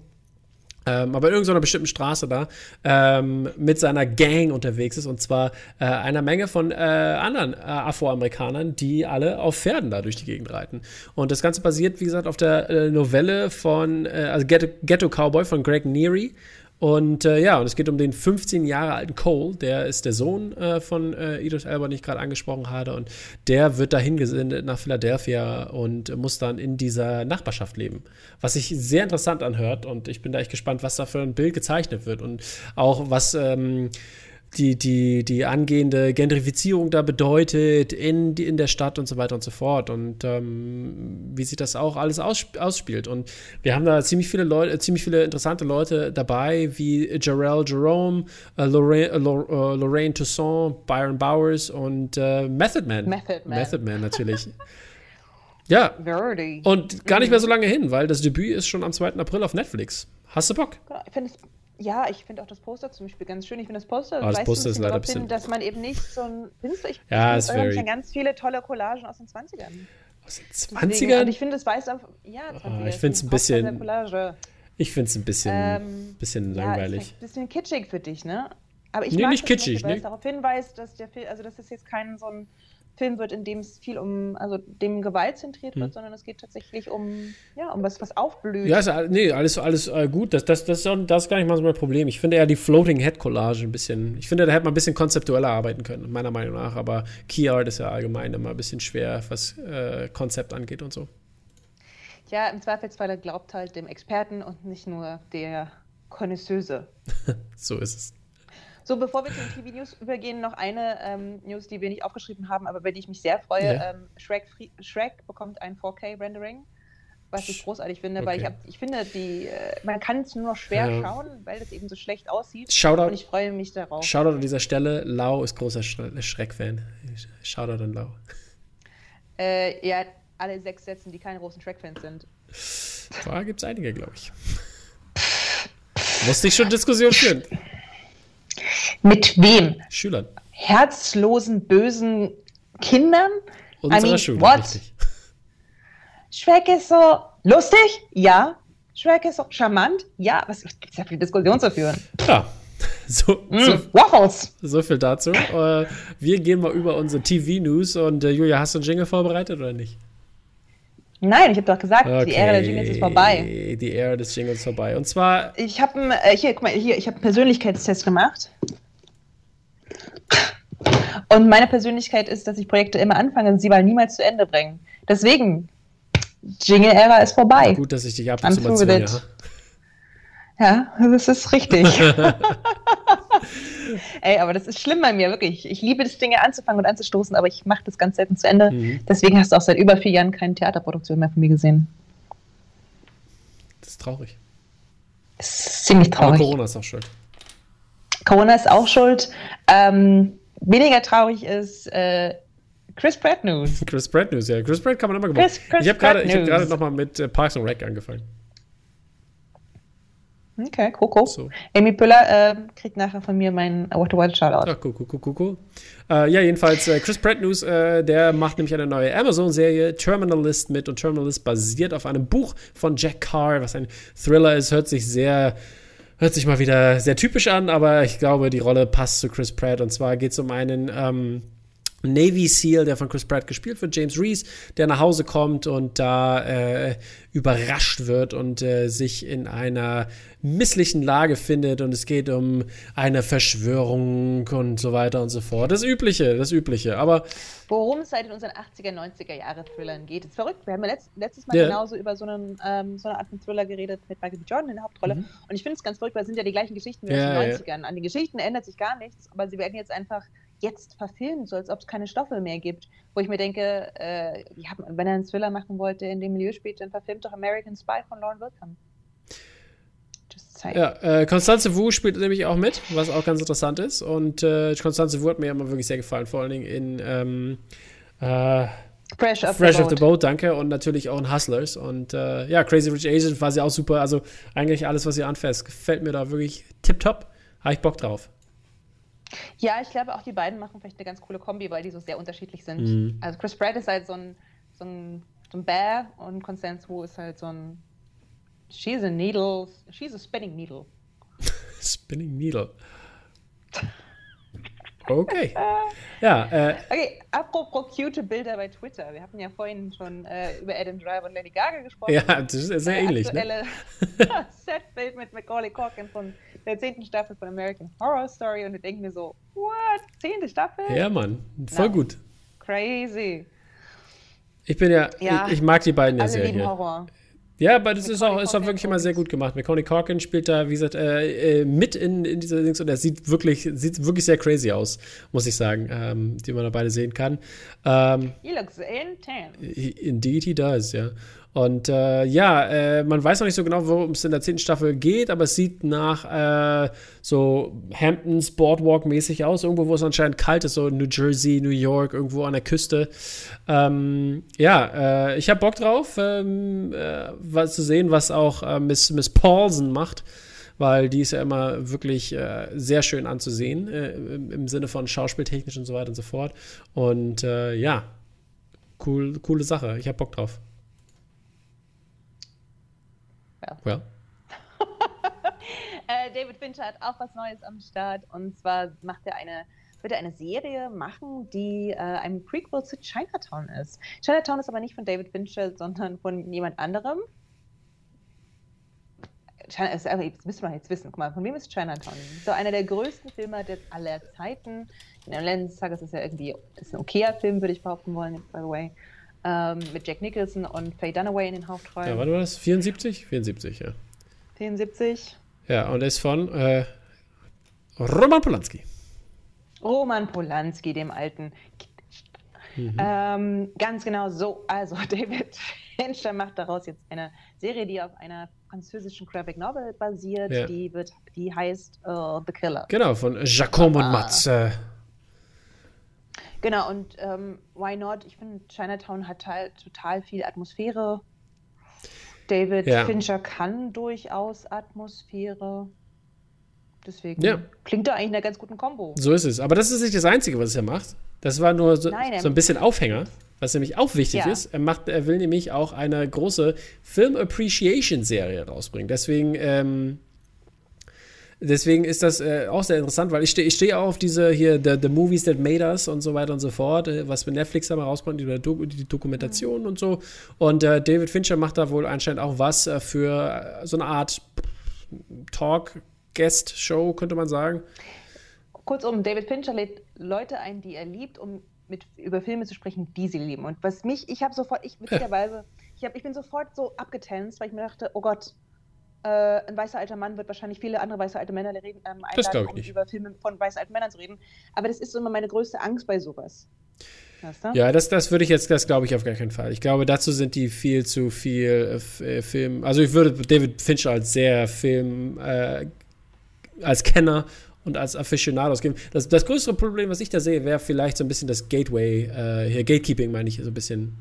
ähm, aber in irgendeiner bestimmten Straße da ähm, mit seiner Gang unterwegs ist und zwar äh, einer Menge von äh, anderen äh, Afroamerikanern, die alle auf Pferden da durch die Gegend reiten. Und das Ganze basiert, wie gesagt, auf der äh, Novelle von, äh, also Ghetto, Ghetto, Cowboy von Greg Neary. Und äh, ja, und es geht um den 15 Jahre alten Cole, der ist der Sohn äh, von äh, Idris Elba, den ich gerade angesprochen hatte. Und der wird dahin gesendet nach Philadelphia und muss dann in dieser Nachbarschaft leben. Was sich sehr interessant anhört und ich bin da echt gespannt, was da für ein Bild gezeichnet wird und auch was. Ähm, die, die, die angehende Gentrifizierung da bedeutet in, in der Stadt und so weiter und so fort und ähm, wie sich das auch alles aus, ausspielt. Und wir haben da ziemlich viele Leute, ziemlich viele interessante Leute dabei, wie Jarrell Jerome, äh, Lorraine, äh, Lorraine Toussaint, Byron Bowers und äh, Method Man. Method Man. Method Man natürlich. ja. Verdi. Und gar nicht mehr so lange hin, weil das Debüt ist schon am 2. April auf Netflix. Hast du Bock? Ich finde es ja, ich finde auch das Poster zum Beispiel ganz schön. Ich finde das Poster, oh, das Poster ist leider ein bisschen, dass man eben nicht so ein. Findest du, ich, ja, ich finde ja ganz viele tolle Collagen aus den 20ern. Aus den 20ern? und ich finde, es weiß auf. Ja, 20er. Oh, ich finde es ein bisschen. Ich finde es ein bisschen, ähm, bisschen langweilig. Ja, ein bisschen kitschig für dich, ne? Aber ich nee, mag nicht kitschig, weil ne? es darauf hinweist, dass der Film, also das ist jetzt kein so ein Film wird, in dem es viel um, also dem Gewalt zentriert wird, hm. sondern es geht tatsächlich um, ja, um was, was aufblüht. Ja, ist, nee, alles, alles äh, gut. Das, das, das, ist das ist gar nicht mal so mein Problem. Ich finde eher die Floating Head Collage ein bisschen, ich finde, da hätte man ein bisschen konzeptueller arbeiten können, meiner Meinung nach. Aber Key Art ist ja allgemein immer ein bisschen schwer, was äh, Konzept angeht und so. Ja, im Zweifelsfall glaubt halt dem Experten und nicht nur der Konnoisseuse. so ist es. So, bevor wir zu den TV-News übergehen, noch eine ähm, News, die wir nicht aufgeschrieben haben, aber über die ich mich sehr freue. Ja. Ähm, Shrek, Shrek, bekommt ein 4K-Rendering, was ich großartig finde, okay. weil ich, hab, ich finde, die, äh, man kann es nur noch schwer ja. schauen, weil es eben so schlecht aussieht. Shoutout, und ich freue mich darauf. Shoutout an dieser Stelle, Lau ist großer Shrek-Fan. Shoutout an Lau. Äh, ja, alle sechs Sätzen, die keine großen Shrek-Fans sind. Da gibt es einige, glaube ich. Musste ich schon Diskussion führen. Mit wem? Schülern. Herzlosen, bösen Kindern? Unserer I mean, Schule, what? richtig. Shrek ist so lustig? Ja. Shrek ist so charmant? Ja. Was gibt es ja viel Diskussion zu führen? Ja. So, mm, so, Waffles. So viel dazu. uh, wir gehen mal über unsere TV-News und uh, Julia, hast du einen Jingle vorbereitet oder nicht? Nein, ich habe doch gesagt, okay. die Ära der Jingles ist vorbei. Die Ära des Jingles ist vorbei. Und zwar. Ich habe äh, hier, guck mal, hier, ich habe einen Persönlichkeitstest gemacht. Und meine Persönlichkeit ist, dass ich Projekte immer anfange und sie mal niemals zu Ende bringen. Deswegen, Jingle-Ära ist vorbei. Gut, dass ich dich ab und zu mal zwinge. Ja, das ist richtig. Ey, aber das ist schlimm bei mir, wirklich. Ich liebe es, Dinge anzufangen und anzustoßen, aber ich mache das ganz selten zu Ende. Mhm. Deswegen hast du auch seit über vier Jahren keine Theaterproduktion mehr von mir gesehen. Das ist traurig. Das ist ziemlich traurig. Aber Corona ist auch schuld. Corona ist auch schuld. Ähm, weniger traurig ist äh, Chris Pratt News. Chris Pratt News, ja. Chris Pratt kann man immer gemacht. Chris, Chris ich habe gerade hab nochmal mit äh, Parks and Rec angefangen. Okay, Coco. So. Amy Püller äh, kriegt nachher von mir meinen What to Watch Shoutout. Ach, cool, cool, cool, cool. Äh, ja, jedenfalls äh, Chris Pratt News, äh, der macht nämlich eine neue Amazon-Serie, Terminalist mit und Terminalist basiert auf einem Buch von Jack Carr, was ein Thriller ist, hört sich sehr hört sich mal wieder sehr typisch an, aber ich glaube, die Rolle passt zu Chris Pratt. Und zwar geht es um einen ähm, Navy SEAL, der von Chris Pratt gespielt wird, James Reese, der nach Hause kommt und da äh, überrascht wird und äh, sich in einer misslichen Lage findet und es geht um eine Verschwörung und so weiter und so fort. Das Übliche, das Übliche. Aber worum es halt in unseren 80er, 90er Jahre Thrillern geht, ist verrückt. Wir haben ja letzt, letztes Mal yeah. genauso über so, einen, ähm, so eine Art von Thriller geredet mit Michael B. Jordan in der Hauptrolle. Mhm. Und ich finde es ganz verrückt, weil es sind ja die gleichen Geschichten wie yeah, aus den 90ern. Yeah. An den Geschichten ändert sich gar nichts, aber sie werden jetzt einfach jetzt verfilmt, so als ob es keine Stoffe mehr gibt. Wo ich mir denke, äh, ja, wenn er einen Thriller machen wollte, in dem Milieu spielt, dann verfilmt doch American Spy von Lauren Wilkham. Ja, äh, Constanze Wu spielt nämlich auch mit, was auch ganz interessant ist. Und äh, Constanze Wu hat mir immer wirklich sehr gefallen, vor allen Dingen in ähm, äh, Fresh, of, Fresh the of the Boat, danke. Und natürlich auch in Hustlers. Und äh, ja, Crazy Rich Asian war sie auch super. Also eigentlich alles, was sie anfasst, gefällt mir da wirklich tipptopp. Habe ich Bock drauf. Ja, ich glaube auch die beiden machen vielleicht eine ganz coole Kombi, weil die so sehr unterschiedlich sind. Mhm. Also Chris Pratt ist halt so ein, so ein, so ein Bear und Constance Wu ist halt so ein She's a needle, she's a spinning needle. spinning needle. Okay. ja. Äh, okay, apropos cute Bilder bei Twitter. Wir hatten ja vorhin schon äh, über Adam Driver und Lady Gaga gesprochen. Ja, das ist sehr äh, ähnlich. Ne? Setbild mit Macaulay Culkin von der zehnten Staffel von American Horror Story und wir denken mir so, what? Zehnte Staffel? Ja, Mann. Voll no. gut. Crazy. Ich bin ja, ja ich, ich, mag die beiden ja sehr. Lieben Horror. Ja, aber das ist auch, ist auch wirklich immer sehr gut gemacht. Macaulay Corkin spielt da, wie gesagt, äh, äh, mit in, in dieser Dings und er sieht wirklich, sieht wirklich sehr crazy aus, muss ich sagen, ähm, die man da beide sehen kann. Ähm, he looks intense. Indeed he does, ja. Und äh, ja, äh, man weiß noch nicht so genau, worum es in der zehnten Staffel geht, aber es sieht nach äh, so Hamptons Boardwalk-mäßig aus, irgendwo, wo es anscheinend kalt ist, so New Jersey, New York, irgendwo an der Küste. Ähm, ja, äh, ich habe Bock drauf, ähm, äh, was zu sehen, was auch äh, Miss, Miss Paulsen macht weil die ist ja immer wirklich äh, sehr schön anzusehen, äh, im, im, Sinne von schauspieltechnisch und so weiter und so fort. Und äh, ja, cool, coole Sache. Ich habe Bock drauf. Ja. ja. äh, David Fincher hat auch was Neues am Start und zwar macht er eine wird er eine Serie machen, die äh, ein Prequel zu Chinatown ist. Chinatown ist aber nicht von David Fincher, sondern von jemand anderem. China, das müssen wir jetzt wissen. Guck mal, von wem ist Chinatown? So einer der größten Filme aller Zeiten. In der Lenz-Sage ist es ja irgendwie ist ein okayer Film, würde ich behaupten wollen, by the way ähm, mit Jack Nicholson und Faye Dunaway in den Hauptrollen. Ja, wann war das? 74? 74, ja. 74. Ja, und ist von äh, Roman Polanski. Roman Polanski, dem alten. Mhm. Ähm, ganz genau so. Also, David Fincher macht daraus jetzt eine Serie, die auf einer französischen Graphic Novel basiert. Ja. Die, wird, die heißt uh, The Killer. Genau, von Jacques und Matz. Genau, und ähm, why not? Ich finde, Chinatown hat halt total viel Atmosphäre. David ja. Fincher kann durchaus Atmosphäre. Deswegen ja. klingt da eigentlich eine ganz guten Kombo. So ist es. Aber das ist nicht das Einzige, was er macht. Das war nur so, Nein, so ein bisschen Aufhänger, was nämlich auch wichtig ja. ist. Er, macht, er will nämlich auch eine große Film Appreciation Serie rausbringen. Deswegen ähm, Deswegen ist das äh, auch sehr interessant, weil ich stehe ich steh auch auf diese hier, the, the Movies That Made Us und so weiter und so fort, äh, was mit Netflix da mal rausbringt, die, die Dokumentation mhm. und so. Und äh, David Fincher macht da wohl anscheinend auch was äh, für äh, so eine Art Talk-Guest-Show, könnte man sagen. Kurzum, David Fincher lädt Leute ein, die er liebt, um mit, über Filme zu sprechen, die sie lieben. Und was mich, ich habe sofort, ich witzigerweise, ich, hab, ich bin sofort so abgetänzt, weil ich mir dachte, oh Gott, äh, ein weißer alter Mann wird wahrscheinlich viele andere weiße alte Männer reden, ähm, einladen, um über Filme von weißen alten Männern zu reden. Aber das ist immer meine größte Angst bei sowas. Ja, das, das würde ich jetzt, das glaube ich auf gar keinen Fall. Ich glaube, dazu sind die viel zu viel äh, äh Film. Also ich würde David Fincher als sehr Film, äh, als Kenner und als Aficionados geben. Das, das größere Problem, was ich da sehe, wäre vielleicht so ein bisschen das Gateway, äh, hier Gatekeeping meine ich, so ein bisschen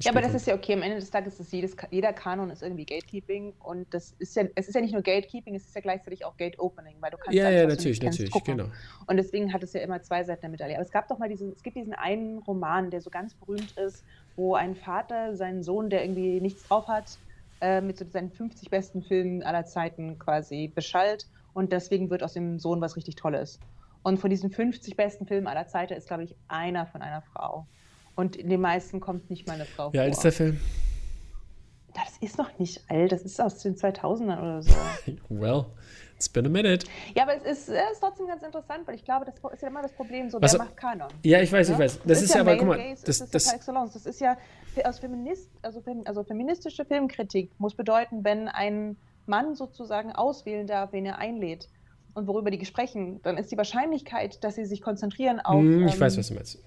ja, aber das ist ja okay. Am Ende des Tages ist jedes, jeder Kanon ist irgendwie Gatekeeping und das ist ja, es ist ja nicht nur Gatekeeping, es ist ja gleichzeitig auch Gate Opening, weil du kannst ja, ja, natürlich, natürlich, gucken. genau. Und deswegen hat es ja immer zwei Seiten der Medaille. Aber es gab doch mal diesen, es gibt diesen einen Roman, der so ganz berühmt ist, wo ein Vater seinen Sohn, der irgendwie nichts drauf hat, äh, mit so seinen 50 besten Filmen aller Zeiten quasi beschallt und deswegen wird aus dem Sohn was richtig Tolles. Und von diesen 50 besten Filmen aller Zeiten ist, glaube ich, einer von einer Frau. Und in den meisten kommt nicht mal eine Frau Wie alt ist der Film? Das ist noch nicht alt, das ist aus den 2000ern oder so. well, it's been a minute. Ja, aber es ist, es ist trotzdem ganz interessant, weil ich glaube, das ist ja immer das Problem, so, Was, wer macht Kanon? Ja, ich weiß, ja? ich weiß. Das, das ist, ist, ja, aber, guck mal, das, das, das, Excellence. das ist ja, aus Feminist, also, also feministische Filmkritik muss bedeuten, wenn ein Mann sozusagen auswählen darf, wen er einlädt und worüber die sprechen, dann ist die Wahrscheinlichkeit, dass sie sich konzentrieren auf. Mm, ich ähm, weiß, was du meinst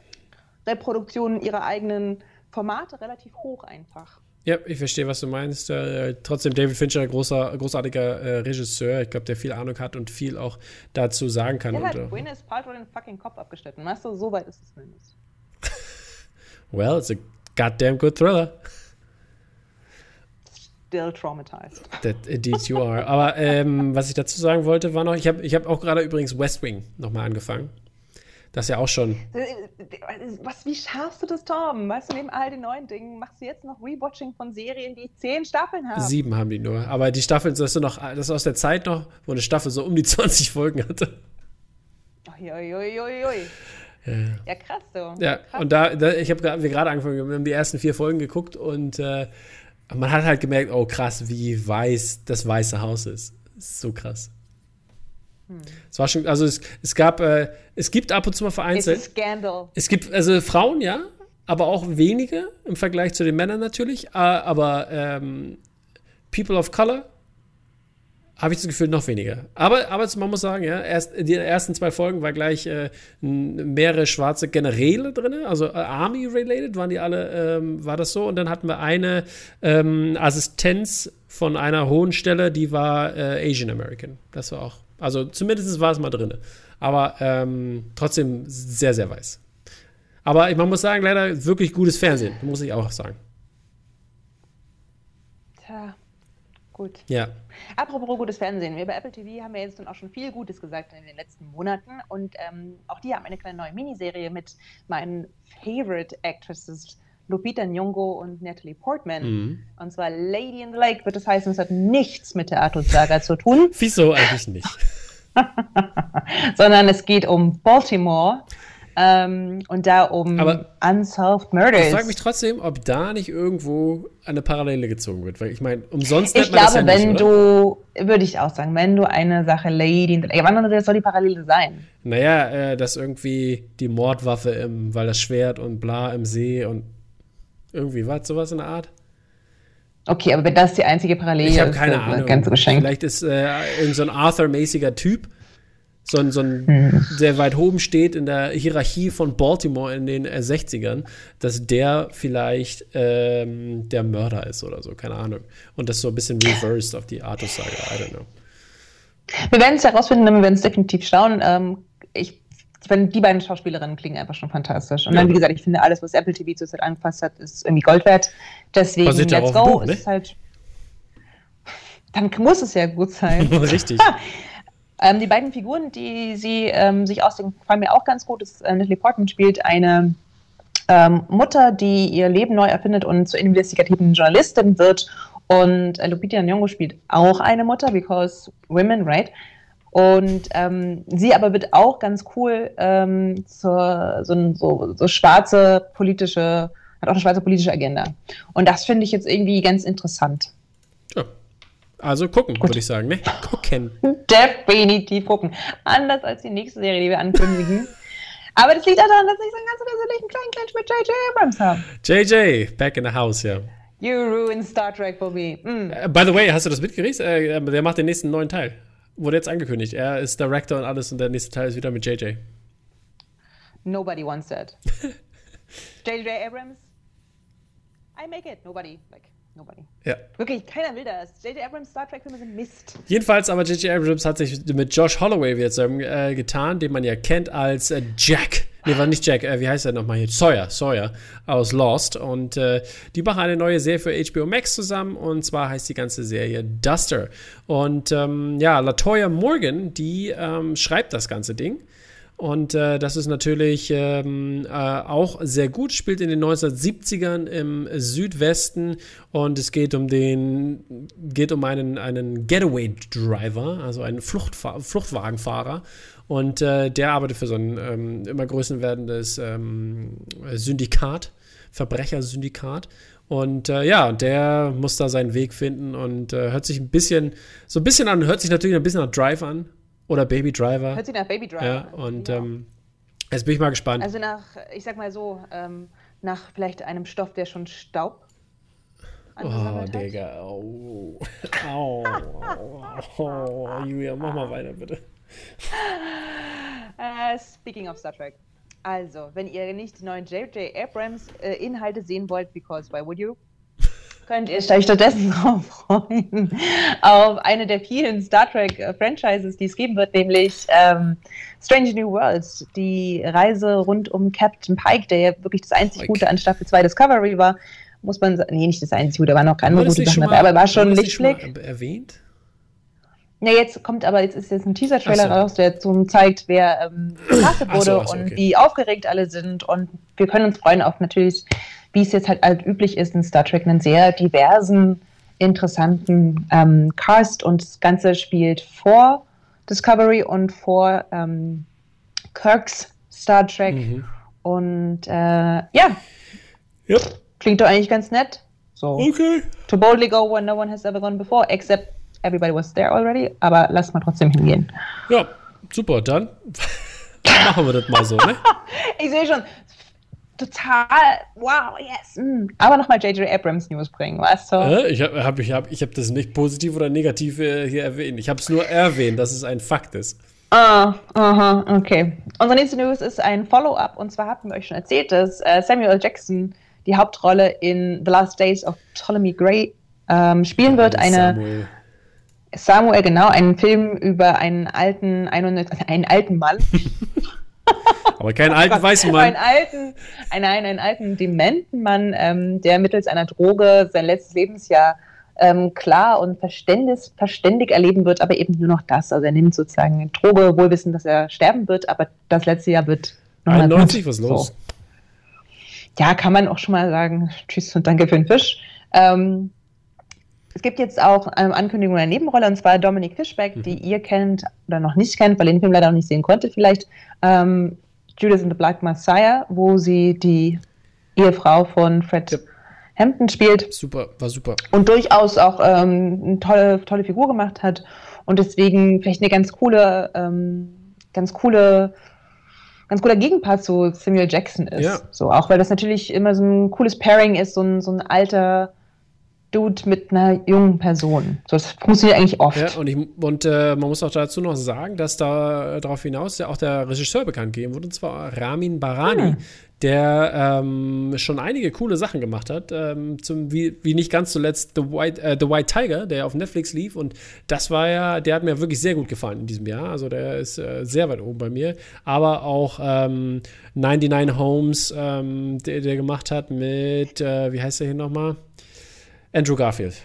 Reproduktionen ihrer eigenen Formate relativ hoch einfach. Ja, ich verstehe, was du meinst. Äh, trotzdem David Fincher, großer, großartiger äh, Regisseur. Ich glaube, der viel Ahnung hat und viel auch dazu sagen kann. Der hat und, äh, Gwyneth Paltrow den fucking Kopf abgeschnitten. Weißt du, so weit ist es zumindest. well, it's a goddamn good thriller. Still traumatized. That indeed you are. Aber ähm, was ich dazu sagen wollte, war noch, ich habe ich hab auch gerade übrigens West Wing nochmal angefangen. Das ist ja auch schon. Was, wie schaffst du das, Tom? Weißt du, neben all den neuen Dingen machst du jetzt noch Rewatching von Serien, die zehn Staffeln haben. Sieben haben die nur. Aber die Staffeln, das ist noch, das ist aus der Zeit noch, wo eine Staffel so um die 20 Folgen hatte. Oh ui, ui, ui. Ja. ja, krass so. Ja, krass. und da, da ich habe wir gerade angefangen, wir haben die ersten vier Folgen geguckt und äh, man hat halt gemerkt, oh krass, wie weiß das Weiße Haus ist. ist so krass. Hm. Es war schon, also es, es gab, äh, es gibt ab und zu mal vereinzelt. It's scandal. Es gibt, also Frauen, ja, aber auch wenige im Vergleich zu den Männern natürlich. Äh, aber ähm, People of Color habe ich das Gefühl, noch weniger. Aber, aber man muss sagen, ja, erst die ersten zwei Folgen war gleich äh, mehrere schwarze Generäle drin, also äh, Army-related, waren die alle, ähm, war das so. Und dann hatten wir eine ähm, Assistenz von einer hohen Stelle, die war äh, Asian American. Das war auch, also zumindest war es mal drin. Aber ähm, trotzdem sehr, sehr weiß. Aber man muss sagen, leider wirklich gutes Fernsehen, muss ich auch sagen. Tja, gut. Ja. Apropos gutes Fernsehen. Wir bei Apple TV haben ja jetzt auch schon viel Gutes gesagt in den letzten Monaten. Und ähm, auch die haben eine kleine neue Miniserie mit meinen Favorite Actresses. Lupita Nyong'o und Natalie Portman. Mhm. Und zwar Lady in the Lake wird das heißen, es hat nichts mit der Arthur Saga zu tun. Wieso eigentlich nicht? Sondern es geht um Baltimore ähm, und da um Aber Unsolved Murders. Ich frage mich trotzdem, ob da nicht irgendwo eine Parallele gezogen wird. Weil ich meine, umsonst Ich glaube, ja wenn nicht, du, würde ich auch sagen, wenn du eine Sache Lady, ja, wann soll die Parallele sein? Naja, äh, dass irgendwie die Mordwaffe im, weil das Schwert und bla im See und irgendwie, was, sowas in der Art? Okay, aber wenn das die einzige Parallele ist, ich habe keine Ahnung. Ganz geschenkt. Vielleicht ist äh, irgend so ein Arthur-mäßiger Typ, so ein, so ein hm. sehr weit oben steht in der Hierarchie von Baltimore in den äh, 60ern, dass der vielleicht ähm, der Mörder ist oder so, keine Ahnung. Und das so ein bisschen reversed auf die Artus-Saga, I don't know. Wir werden es herausfinden, wir werden es definitiv schauen. Ähm, ich, ich die beiden Schauspielerinnen klingen einfach schon fantastisch. Und dann, wie gesagt, ich finde, alles, was Apple TV zurzeit angepasst hat, ist irgendwie Gold wert. Deswegen, Basiert let's go. Buch, ne? ist halt, dann muss es ja gut sein. Richtig. Ähm, die beiden Figuren, die sie ähm, sich ausdenken, gefallen mir auch ganz gut. Das, äh, Natalie Portman spielt eine ähm, Mutter, die ihr Leben neu erfindet und zur investigativen Journalistin wird. Und äh, Lupita Nyong'o spielt auch eine Mutter, because women, right? Und ähm, sie aber wird auch ganz cool ähm, zur so, so, so schwarze politische, hat auch eine schwarze politische Agenda. Und das finde ich jetzt irgendwie ganz interessant. Also gucken, würde ich sagen, ne? Gucken. Definitiv gucken. Anders als die nächste Serie, die wir ankündigen. Aber das liegt daran, dass ich so einen ganz persönlichen kleinen Clinch mit J.J. Abrams habe. J.J., back in the house, ja. You ruined Star Trek for me. Mm. Uh, by the way, hast du das mitgekriegt? Uh, der macht den nächsten neuen Teil. Wurde jetzt angekündigt. Er ist Director und alles und der nächste Teil ist wieder mit J.J. Nobody wants that. J.J. Abrams, I make it. Nobody, like. Nobody. Ja. Wirklich, keiner will das. J.J. Abrams Star Trek-Filme sind Mist. Jedenfalls, aber J.J. Abrams hat sich mit Josh Holloway jetzt äh, getan, den man ja kennt als äh, Jack. Nee, war nicht Jack, äh, wie heißt er nochmal hier? Sawyer, Sawyer aus Lost. Und äh, die machen eine neue Serie für HBO Max zusammen und zwar heißt die ganze Serie Duster. Und ähm, ja, Latoya Morgan, die ähm, schreibt das ganze Ding. Und äh, das ist natürlich ähm, äh, auch sehr gut, spielt in den 1970ern im Südwesten und es geht um den, geht um einen, einen Getaway-Driver, also einen Fluchtfa Fluchtwagenfahrer. Und äh, der arbeitet für so ein ähm, immer größer werdendes ähm, Syndikat, Verbrechersyndikat. Und äh, ja, der muss da seinen Weg finden und äh, hört sich ein bisschen, so ein bisschen an, hört sich natürlich ein bisschen nach Drive an, oder Baby Driver. Hört sich nach Baby Driver ja, an. Und genau. ähm, jetzt bin ich mal gespannt. Also nach, ich sag mal so, ähm, nach vielleicht einem Stoff, der schon Staub Oh, Digga. Oh. Au. oh, Julia, mach mal weiter, bitte. Uh, speaking of Star Trek. Also, wenn ihr nicht die neuen J.J. Abrams äh, Inhalte sehen wollt, because why would you? könnt ihr euch stattdessen darauf freuen, auf eine der vielen Star Trek-Franchises, die es geben wird, nämlich ähm, Strange New Worlds, die Reise rund um Captain Pike, der ja wirklich das einzig Gute an Staffel 2 Discovery war, muss man sagen, nee, nicht das einzig Gute, da waren noch andere gute Sachen dabei, aber war schon Lichtblick. erwähnt? Ja, jetzt kommt aber, jetzt ist jetzt ein Teaser-Trailer so. raus, der zum zeigt, wer ähm, wurde so, so, und okay. wie aufgeregt alle sind und wir können uns freuen auf natürlich wie es jetzt halt alt üblich ist in Star Trek, einen sehr diversen, interessanten ähm, Cast und das Ganze spielt vor Discovery und vor ähm, Kirks Star Trek. Mhm. Und äh, ja, yep. klingt doch eigentlich ganz nett. So, okay. To boldly go where no one has ever gone before, except everybody was there already. Aber lass mal trotzdem hingehen. Ja, super. Dann machen wir das mal so, ne? ich sehe schon, total, wow, yes. Mm. Aber nochmal J.J. Abrams News bringen, weißt du? Äh, ich habe hab, ich hab, ich hab das nicht positiv oder negativ äh, hier erwähnt. Ich habe es nur erwähnt, dass es ein Fakt ist. Ah, aha, okay. Unsere nächste News ist ein Follow-up und zwar hatten wir euch schon erzählt, dass äh, Samuel Jackson die Hauptrolle in The Last Days of Ptolemy Gray ähm, spielen wird. Eine Samuel. Samuel, genau, einen Film über einen alten, einen, alten Mann. Aber keinen alten weißen Mann. Einen alten, einen, einen alten dementen Mann, ähm, der mittels einer Droge sein letztes Lebensjahr ähm, klar und verständig, verständig erleben wird, aber eben nur noch das. Also er nimmt sozusagen Droge, wohl wissen, dass er sterben wird, aber das letzte Jahr wird 91, was los? So. Ja, kann man auch schon mal sagen, tschüss und danke für den Fisch. Ähm, es gibt jetzt auch eine Ankündigung einer Nebenrolle, und zwar Dominic Fischbeck, mhm. die ihr kennt oder noch nicht kennt, weil ihr den Film leider noch nicht sehen konnte vielleicht. Ähm, Judas and the Black Messiah, wo sie die Ehefrau von Fred yep. Hampton spielt. Super, war super. Und durchaus auch ähm, eine tolle, tolle Figur gemacht hat. Und deswegen vielleicht eine ganz coole, ähm, ganz coole, ganz cooler Gegenpart zu Samuel Jackson ist. Ja. So, auch weil das natürlich immer so ein cooles Pairing ist, so ein, so ein alter Dude mit einer jungen Person. So, das funktioniert eigentlich oft. Ja, und, ich, und äh, man muss auch dazu noch sagen, dass da äh, darauf hinaus ja auch der Regisseur bekannt gegeben wurde, und zwar Ramin Barani, hm. der ähm, schon einige coole Sachen gemacht hat. Ähm, zum, wie, wie nicht ganz zuletzt The White, äh, The White Tiger, der auf Netflix lief. Und das war ja, der hat mir wirklich sehr gut gefallen in diesem Jahr. Also der ist äh, sehr weit oben bei mir. Aber auch ähm, 99 Homes, ähm, der, der gemacht hat mit, äh, wie heißt der hier nochmal? Andrew Garfield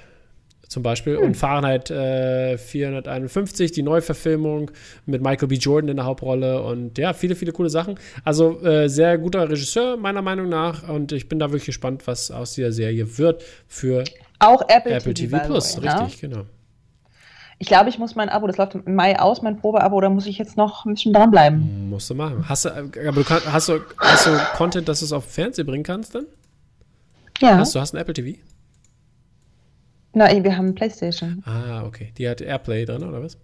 zum Beispiel. Hm. Und Fahrenheit äh, 451, die Neuverfilmung mit Michael B. Jordan in der Hauptrolle und ja, viele, viele coole Sachen. Also äh, sehr guter Regisseur, meiner Meinung nach. Und ich bin da wirklich gespannt, was aus dieser Serie wird für auch Apple, Apple TV, TV Plus. Way, richtig, ne? genau. Ich glaube, ich muss mein Abo, das läuft im Mai aus, mein Probeabo, da muss ich jetzt noch ein bisschen dranbleiben. Musst du machen. Hast du, aber du kann, hast, du, hast du Content, dass du es auf Fernsehen bringen kannst dann? Ja. Hast du hast ein Apple TV? Nein, wir haben Playstation. Ah, okay. Die hat Airplay drin, oder was?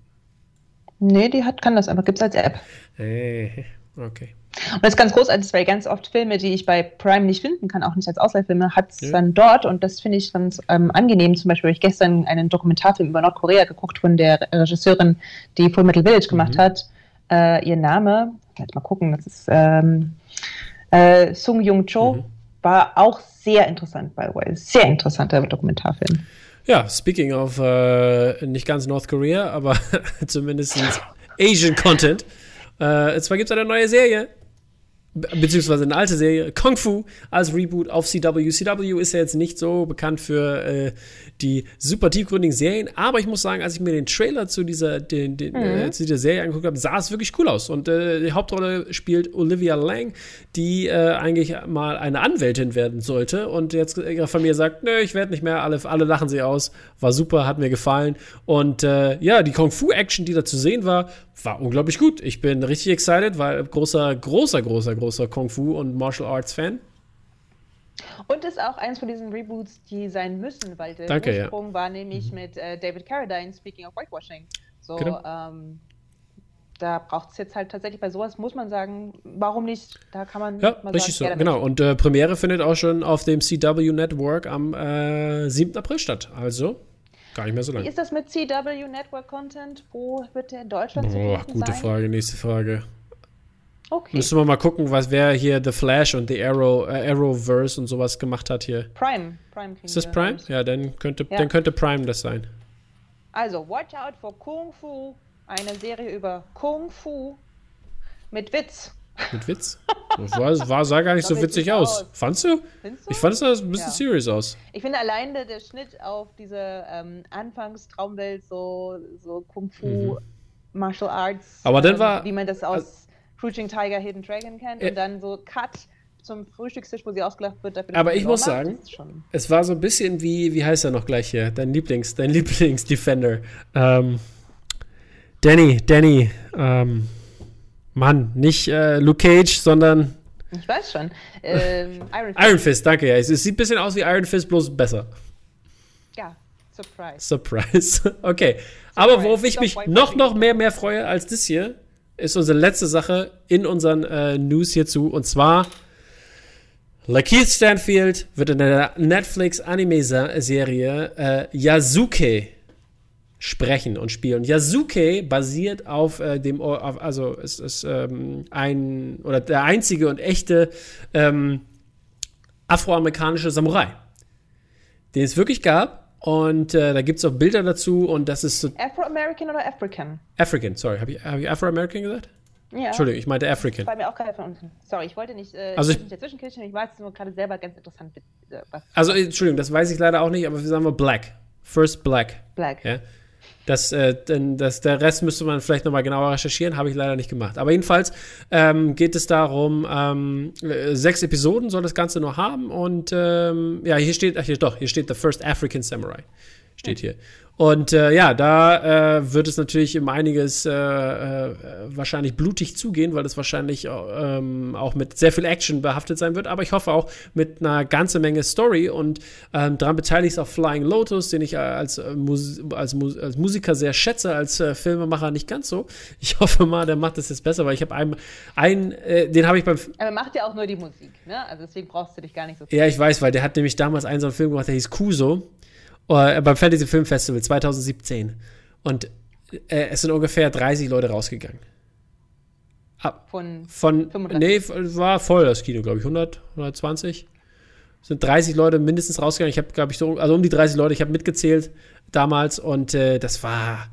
Nee, die hat, kann das aber, gibt es als App. Hey, okay. Und das ist ganz großartig, weil ganz oft Filme, die ich bei Prime nicht finden kann, auch nicht als Ausleihfilme, hat es ja. dann dort und das finde ich ganz ähm, angenehm. Zum Beispiel habe ich gestern einen Dokumentarfilm über Nordkorea geguckt von der Regisseurin, die Full Metal Village gemacht mhm. hat. Äh, ihr Name, mal gucken, das ist ähm, äh, Sung Jung Cho, mhm. war auch sehr interessant, by the way. Sehr interessanter Dokumentarfilm. Ja, speaking of äh, nicht ganz North Korea, aber zumindest Asian Content. Äh, zwar gibt es eine neue Serie beziehungsweise eine alte Serie, Kung Fu als Reboot auf CW. CW ist ja jetzt nicht so bekannt für äh, die super tiefgründigen Serien, aber ich muss sagen, als ich mir den Trailer zu dieser, den, den, mhm. äh, zu dieser Serie angeguckt habe, sah es wirklich cool aus. Und äh, die Hauptrolle spielt Olivia Lang, die äh, eigentlich mal eine Anwältin werden sollte und jetzt ihre Familie sagt, nö, ich werde nicht mehr, alle, alle lachen sie aus, war super, hat mir gefallen. Und äh, ja, die Kung Fu-Action, die da zu sehen war, war unglaublich gut. Ich bin richtig excited, weil großer, großer, großer, großer Kung Fu und Martial Arts Fan. Und ist auch eins von diesen Reboots, die sein müssen, weil der Danke, Ursprung ja. war nämlich mhm. mit äh, David Carradine, Speaking of Whitewashing. So, genau. ähm, da braucht es jetzt halt tatsächlich bei sowas, muss man sagen, warum nicht? Da kann man ja, richtig sagen, so, genau. Und äh, Premiere findet auch schon auf dem CW Network am äh, 7. April statt. Also Gar nicht mehr so lange. Wie ist das mit CW Network Content? Wo wird der in Deutschland Boah, gute sein? Frage, nächste Frage. Okay. Müssen wir mal gucken, was wer hier The Flash und The Arrow, äh, Arrowverse und sowas gemacht hat hier. Prime. Prime ist das Prime? Raus. Ja, dann könnte, ja. dann könnte Prime das sein. Also, watch out for Kung Fu. Eine Serie über Kung Fu mit Witz. Mit Witz? Das war, war, sah gar nicht so witzig aus. aus. Fandst du? Findest du? Ich fand es ein bisschen ja. serious aus. Ich finde allein der, Schnitt auf diese ähm, Anfangstraumwelt, so, so Kung Fu, mhm. Martial Arts, Aber ähm, dann war, wie man das aus also, Crouching Tiger, Hidden Dragon kennt, äh, und dann so Cut zum Frühstückstisch, wo sie ausgelacht wird. aber ich muss sagen, es war so ein bisschen wie, wie heißt er noch gleich hier? Dein Lieblings, dein Lieblingsdefender. Ähm, Danny, Danny, ähm, Mann, nicht äh, Luke Cage, sondern. Ich weiß schon. Ähm, Iron, Fist. Iron Fist, danke, ja. Es, es, sieht ein bisschen aus wie Iron Fist, bloß besser. Ja, Surprise. Surprise. okay. Surprise. Aber worauf ich mich noch, noch mehr, mehr freue als das hier, ist unsere letzte Sache in unseren äh, News hierzu. Und zwar Lakeith Stanfield wird in der Netflix-Anime-Serie äh, Yasuke sprechen und spielen. Yasuke basiert auf äh, dem, auf, also es ist ähm, ein oder der einzige und echte ähm, afroamerikanische Samurai, den es wirklich gab. Und äh, da gibt es auch Bilder dazu und das ist so. Afro-American oder African? African, sorry. Habe ich, hab ich Afro-American gesagt? Ja. Entschuldigung, ich meinte African. Bei mir auch keiner von unten. Sorry, ich wollte nicht, äh, also ich, nicht dazwischenkirchen, ich war jetzt nur gerade selber ganz interessant. Äh, was also, Entschuldigung, das weiß ich leider auch nicht, aber sagen wir Black. First Black. Black. Ja. Das, äh, das, der Rest müsste man vielleicht nochmal genauer recherchieren, habe ich leider nicht gemacht. Aber jedenfalls ähm, geht es darum, ähm, äh, sechs Episoden soll das Ganze nur haben und ähm, ja, hier steht, ach hier doch, hier steht The First African Samurai. Steht hier. Und äh, ja, da äh, wird es natürlich um einiges äh, äh, wahrscheinlich blutig zugehen, weil es wahrscheinlich ähm, auch mit sehr viel Action behaftet sein wird. Aber ich hoffe auch mit einer ganzen Menge Story und ähm, daran beteiligt ist auch Flying Lotus, den ich als, äh, Mus als, Mus als, Musiker sehr schätze, als äh, Filmemacher nicht ganz so. Ich hoffe mal, der macht das jetzt besser, weil ich habe einen, einen den habe ich beim. Aber er macht ja auch nur die Musik, ne? Also deswegen brauchst du dich gar nicht so. Ja, ich weiß, weil der hat nämlich damals einen so einen Film gemacht, der hieß Kuso. Uh, beim Fantasy Film Festival 2017. Und äh, es sind ungefähr 30 Leute rausgegangen. Ab, von, von 35. Nee, war voll das Kino, glaube ich. 100, 120. Es sind 30 Leute mindestens rausgegangen. Ich habe, glaube ich, so, also um die 30 Leute, ich habe mitgezählt damals und äh, das war,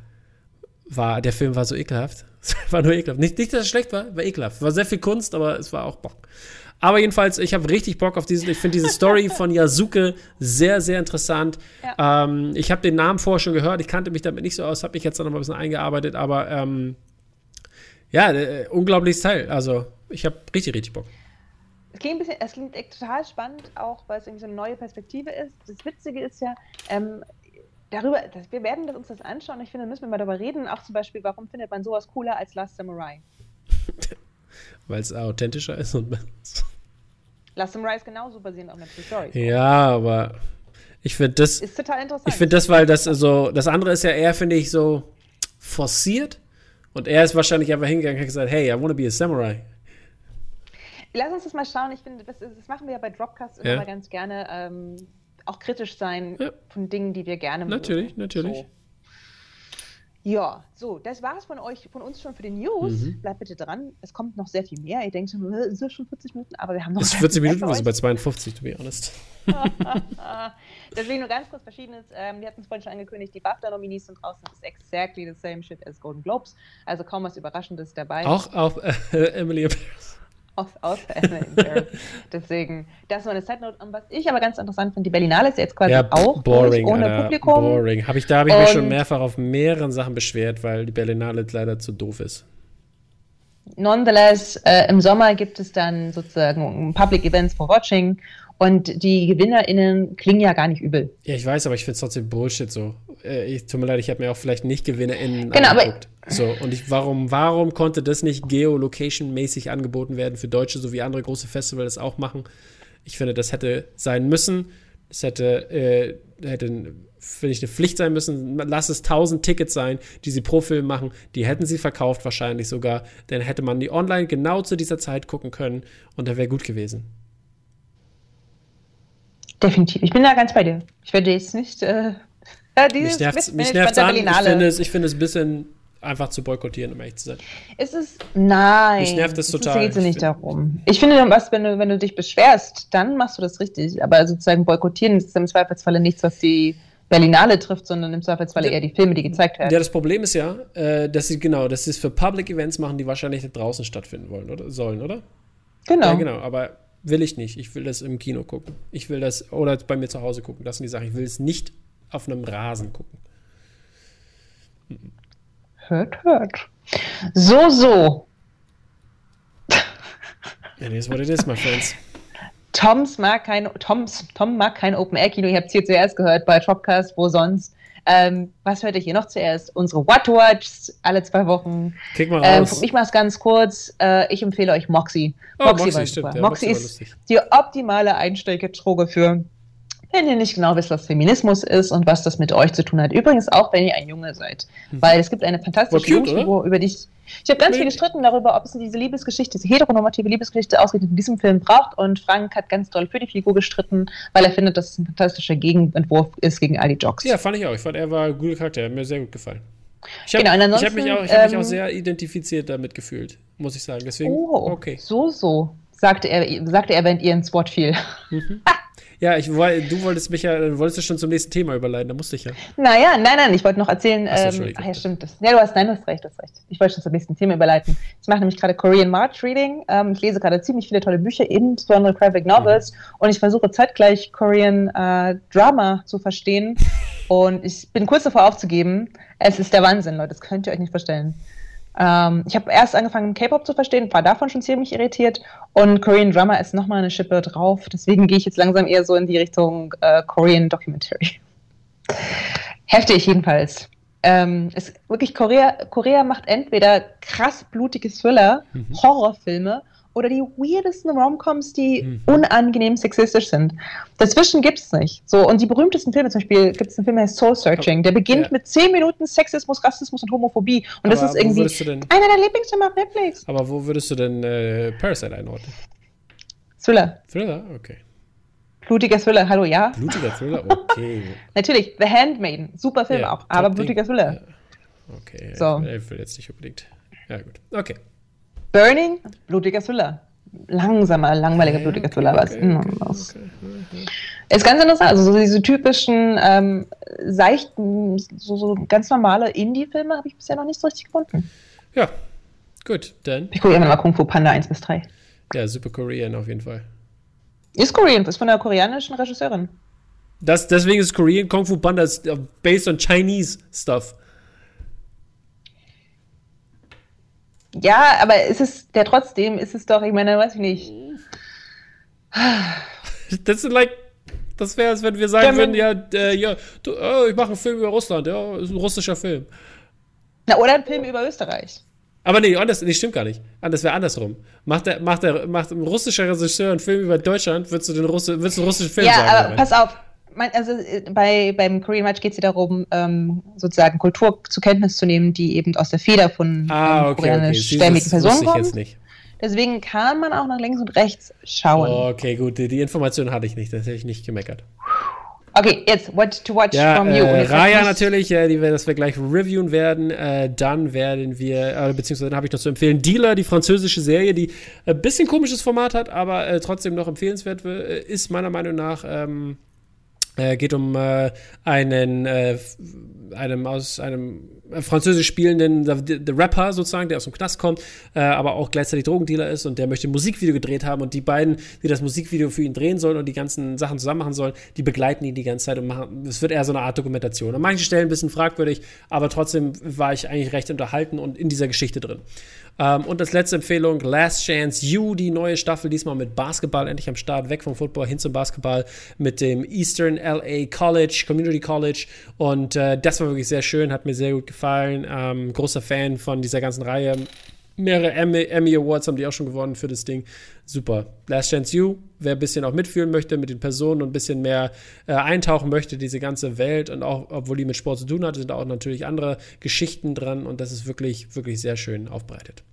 war, der Film war so ekelhaft. War nur ekelhaft. Nicht, nicht, dass es schlecht war, war ekelhaft. War sehr viel Kunst, aber es war auch Bock. Aber jedenfalls, ich habe richtig Bock auf diesen. Ich finde diese Story von Yasuke sehr, sehr interessant. Ja. Ähm, ich habe den Namen vorher schon gehört. Ich kannte mich damit nicht so aus, habe mich jetzt noch mal ein bisschen eingearbeitet. Aber ähm, ja, äh, unglaubliches Teil. Also, ich habe richtig, richtig Bock. Es klingt, bisschen, es klingt echt total spannend, auch weil es irgendwie so eine neue Perspektive ist. Das Witzige ist ja, ähm, darüber, das, wir werden uns das anschauen. Ich finde, da müssen wir mal darüber reden. Auch zum Beispiel, warum findet man sowas cooler als Last Samurai? Weil es authentischer ist und. Last Samurai ist genauso basierend auf einer True Story. Ja, aber ich finde das. Ist total interessant. Ich finde das, weil das so. Das andere ist ja eher, finde ich, so forciert. Und er ist wahrscheinlich einfach hingegangen und hat gesagt: Hey, I want to be a Samurai. Lass uns das mal schauen. Ich finde, das, das, machen wir ja bei Dropcast immer ja. ganz gerne. Ähm, auch kritisch sein ja. von Dingen, die wir gerne machen. Natürlich, natürlich. So. Ja, so, das war es von euch, von uns schon für die News. Mhm. Bleibt bitte dran. Es kommt noch sehr viel mehr. Ihr denkt schon, ist das schon 40 Minuten? Aber wir haben noch. Das ist 40 Minuten, also bei 52, to be honest. Deswegen nur ganz kurz Verschiedenes. Ähm, wir hatten es vorhin schon angekündigt, die BAFTA-Nominees sind draußen. Das ist exactly the same shit as Golden Globes. Also kaum was Überraschendes dabei. Auch auf äh, Emily Appears aus, aus Deswegen, das war eine Side Note. Was ich aber ganz interessant finde, die Berlinale ist jetzt quasi ja, auch boring, ohne Alter, Publikum. Boring. Hab ich, da habe ich mich schon mehrfach auf mehreren Sachen beschwert, weil die Berlinale leider zu doof ist. Nonetheless, äh, im Sommer gibt es dann sozusagen Public Events for Watching und die GewinnerInnen klingen ja gar nicht übel. Ja, ich weiß, aber ich finde es trotzdem Bullshit so. Äh, ich, tut mir leid, ich habe mir auch vielleicht nicht GewinnerInnen genau, angeguckt. So, und ich, warum, warum konnte das nicht geolocation-mäßig angeboten werden für Deutsche, so wie andere große Festivals das auch machen? Ich finde, das hätte sein müssen. Das hätte, äh, hätte finde ich, eine Pflicht sein müssen. Lass es 1000 Tickets sein, die sie pro Film machen. Die hätten sie verkauft wahrscheinlich sogar. Dann hätte man die online genau zu dieser Zeit gucken können und da wäre gut gewesen. Definitiv. Ich bin da ganz bei dir. Ich werde jetzt nicht. Äh, dieses mich nervt an. Ich finde, es, ich finde es ein bisschen einfach zu boykottieren, um ehrlich zu sein. Es ist. Nein. Mich nervt es total. Es geht nicht darum. Ich finde, was, wenn, du, wenn du dich beschwerst, dann machst du das richtig. Aber sozusagen boykottieren ist im Zweifelsfalle nichts, was die Berlinale trifft, sondern im Zweifelsfalle ja, eher die Filme, die gezeigt werden. Ja, das Problem ist ja, äh, dass sie genau, dass sie es für Public Events machen, die wahrscheinlich draußen stattfinden wollen oder sollen, oder? Genau. Ja, genau. Aber Will ich nicht. Ich will das im Kino gucken. Ich will das, oder bei mir zu Hause gucken. Das sind die Sachen. Ich will es nicht auf einem Rasen gucken. Hört, hört. So, so. And is what it is, my friends. Toms mag kein, Toms, Tom mag kein Open-Air-Kino. Ihr habt es hier zuerst gehört bei Tropcast, wo sonst. Ähm, was hört ihr hier noch zuerst? Unsere What to Watch alle zwei Wochen. Kick mal Ähm, raus. ich mache es ganz kurz. Äh, ich empfehle euch Moxie. Oh, Moxie, Moxie, war stimmt, ja, Moxie Moxie war ist die optimale Einsteigertroge für, wenn ihr nicht genau wisst, was Feminismus ist und was das mit euch zu tun hat. Übrigens auch, wenn ihr ein Junge seid. Weil es gibt eine fantastische Jugendfigur, über die ich. Ich habe ganz viel gestritten darüber, ob es diese Liebesgeschichte, diese heteronormative Liebesgeschichte ausgerechnet in diesem Film braucht. Und Frank hat ganz doll für die Figur gestritten, weil er findet, dass es ein fantastischer Gegenentwurf ist gegen all die Jocks. Ja, fand ich auch. Ich fand, er war ein guter Charakter. Er hat mir sehr gut gefallen. Ich habe Genau, ich hab mich, auch, ich hab mich ähm, auch sehr identifiziert damit gefühlt, muss ich sagen. Deswegen, Oh, okay. so, so, sagte er, sagte er, während ihr ins Wort fiel. Ja, ich, du wolltest mich ja, du wolltest ja schon zum nächsten Thema überleiten, da musste ich ja. Naja, nein, nein, ich wollte noch erzählen. Ach so, ähm, ach ja, stimmt. Das, ja, du hast, nein, du hast recht, du hast recht. Ich wollte schon zum nächsten Thema überleiten. Ich mache nämlich gerade Korean March Reading. Ähm, ich lese gerade ziemlich viele tolle Bücher, insbesondere Graphic Novels. Und ich versuche zeitgleich Korean äh, Drama zu verstehen. Und ich bin kurz davor aufzugeben. Es ist der Wahnsinn, Leute. Das könnt ihr euch nicht vorstellen. Ähm, ich habe erst angefangen, K-Pop zu verstehen, war davon schon ziemlich irritiert. Und Korean Drama ist nochmal eine Schippe drauf. Deswegen gehe ich jetzt langsam eher so in die Richtung äh, Korean Documentary. Heftig jedenfalls. Ähm, es, wirklich, Korea, Korea macht entweder krass blutige Thriller, Mhm. Horrorfilme oder die weirdesten Romcoms, die Mhm. unangenehm sexistisch sind. Dazwischen gibt es nicht. So, und die berühmtesten Filme, zum Beispiel gibt es einen Film, der heißt Soul Searching, der beginnt Ja. mit 10 Minuten Sexismus, Rassismus und Homophobie. Und das Aber ist wo irgendwie einer der Lieblingsfilme auf Netflix. aber wo würdest du denn äh, Parasite einordnen? Thriller. Thriller? Okay. Blutiger Thriller, hallo, ja? Blutiger Thriller? Okay. Natürlich, The Handmaiden, super Film Ja, auch, aber blutiger Thriller. Ja. Okay, So. ich, ich will jetzt nicht unbedingt. Ja, gut. Okay. Burning, blutiger Thriller. Langsamer, langweiliger, Ja, blutiger okay, Thriller. was, okay, okay, was. okay. Ist ganz interessant. Also so diese typischen, ähm, seichten, so, so ganz normale Indie-Filme habe ich bisher noch nicht so richtig gefunden. Ja, gut, dann. Ich gucke immer mal Kung Fu Panda 1 bis 3. Ja, super Korean auf jeden Fall. Ist Korean, ist von einer koreanischen Regisseurin. Das, deswegen ist Korean Kung Fu Panda ist, äh, based on Chinese stuff. Ja, aber ist es der trotzdem, ist es doch, ich meine, weiß ich nicht. Das ist like, das wäre, als wenn wir sagen Ja, würden, ja, äh, ja du, oh, ich mache einen Film über Russland, ja, ist ein russischer Film. Na, oder ein Film über Österreich. Aber nee, anders, nee, stimmt gar nicht. Das wäre andersrum. Macht, der, macht, der, macht ein russischer Regisseur einen Film über Deutschland, würdest du den Russi, würdest du einen russischen Film ja, sagen? aber oder? pass auf. Mein, also äh, bei, beim Korean Match geht es ja darum, ähm, sozusagen Kultur zur Kenntnis zu nehmen, die eben aus der Feder von ah, okay, okay. koreanischstämmigen Dieses Personen kommt. jetzt nicht. Deswegen kann man auch nach links und rechts schauen. Okay, gut, die, die Information hatte ich nicht, das hätte ich nicht gemeckert. Okay, jetzt What to Watch Ja, from You. Äh, Raya natürlich, äh, die das wir gleich reviewen werden. Äh, dann werden wir, äh, beziehungsweise habe ich noch zu empfehlen, Dealer, die französische Serie, die ein bisschen komisches Format hat, aber äh, trotzdem noch empfehlenswert ist, meiner Meinung nach. Ähm, äh, geht um äh, einen, äh, einem aus einem äh, französisch spielenden the, the Rapper sozusagen, der aus dem Knast kommt, äh, aber auch gleichzeitig Drogendealer ist und der möchte ein Musikvideo gedreht haben und die beiden, die das Musikvideo für ihn drehen sollen und die ganzen Sachen zusammen machen sollen, die begleiten ihn die ganze Zeit und machen, es wird eher so eine Art Dokumentation. An manchen Stellen ein bisschen fragwürdig, aber trotzdem war ich eigentlich recht unterhalten und in dieser Geschichte drin. Ähm, und als letzte Empfehlung, Last Chance You, die neue Staffel, diesmal mit Basketball, endlich am Start, weg vom Football hin zum Basketball, mit dem Eastern LA College, Community College. Und äh, das war wirklich sehr schön, hat mir sehr gut gefallen. Ähm, großer Fan von dieser ganzen Reihe. Mehrere Emmy, Awards haben die auch schon gewonnen für das Ding. Super. Last Chance You, wer ein bisschen auch mitfühlen möchte mit den Personen und ein bisschen mehr äh, eintauchen möchte, diese ganze Welt und auch, obwohl die mit Sport zu tun hat, sind auch natürlich andere Geschichten dran und das ist wirklich, wirklich sehr schön aufbereitet.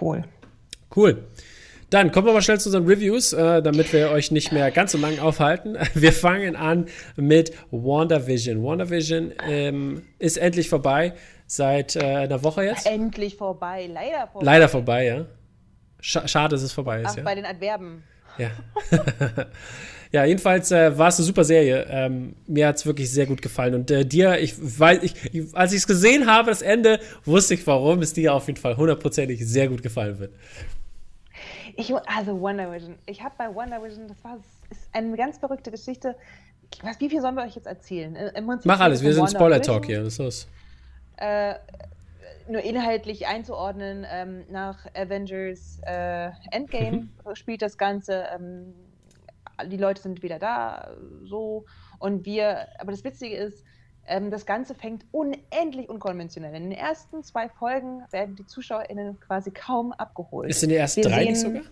Cool. Cool. Dann kommen wir mal schnell zu unseren Reviews, äh, damit wir euch nicht mehr ganz so lange aufhalten. Wir fangen an mit WandaVision. WandaVision ähm, ist endlich vorbei, seit äh, einer Woche jetzt. Endlich vorbei, leider vorbei. Leider vorbei, ja. Sch schade, dass es vorbei ist, Ach, ja. bei den Adverben. Ja. ja, jedenfalls äh, war es eine super Serie. Ähm, mir hat es wirklich sehr gut gefallen. Und äh, dir, ich weiß, ich, ich, als ich es gesehen habe, das Ende, wusste ich, warum es dir auf jeden Fall hundertprozentig sehr gut gefallen wird. Ich, also Wonder Vision. Ich habe bei Wonder Vision, das war ist eine ganz verrückte Geschichte. Was, wie viel sollen wir euch jetzt erzählen? Prinzip Mach alles, wir sind Spoiler-Talk hier. Das ist. Äh, nur inhaltlich einzuordnen, ähm, nach Avengers äh, Endgame mhm. spielt das Ganze. Ähm, die Leute sind wieder da, so. Und wir, aber das Witzige ist, ähm, das Ganze fängt unendlich unkonventionell. In den ersten zwei Folgen werden die ZuschauerInnen quasi kaum abgeholt. Ist in den ersten wir drei sehen, sogar?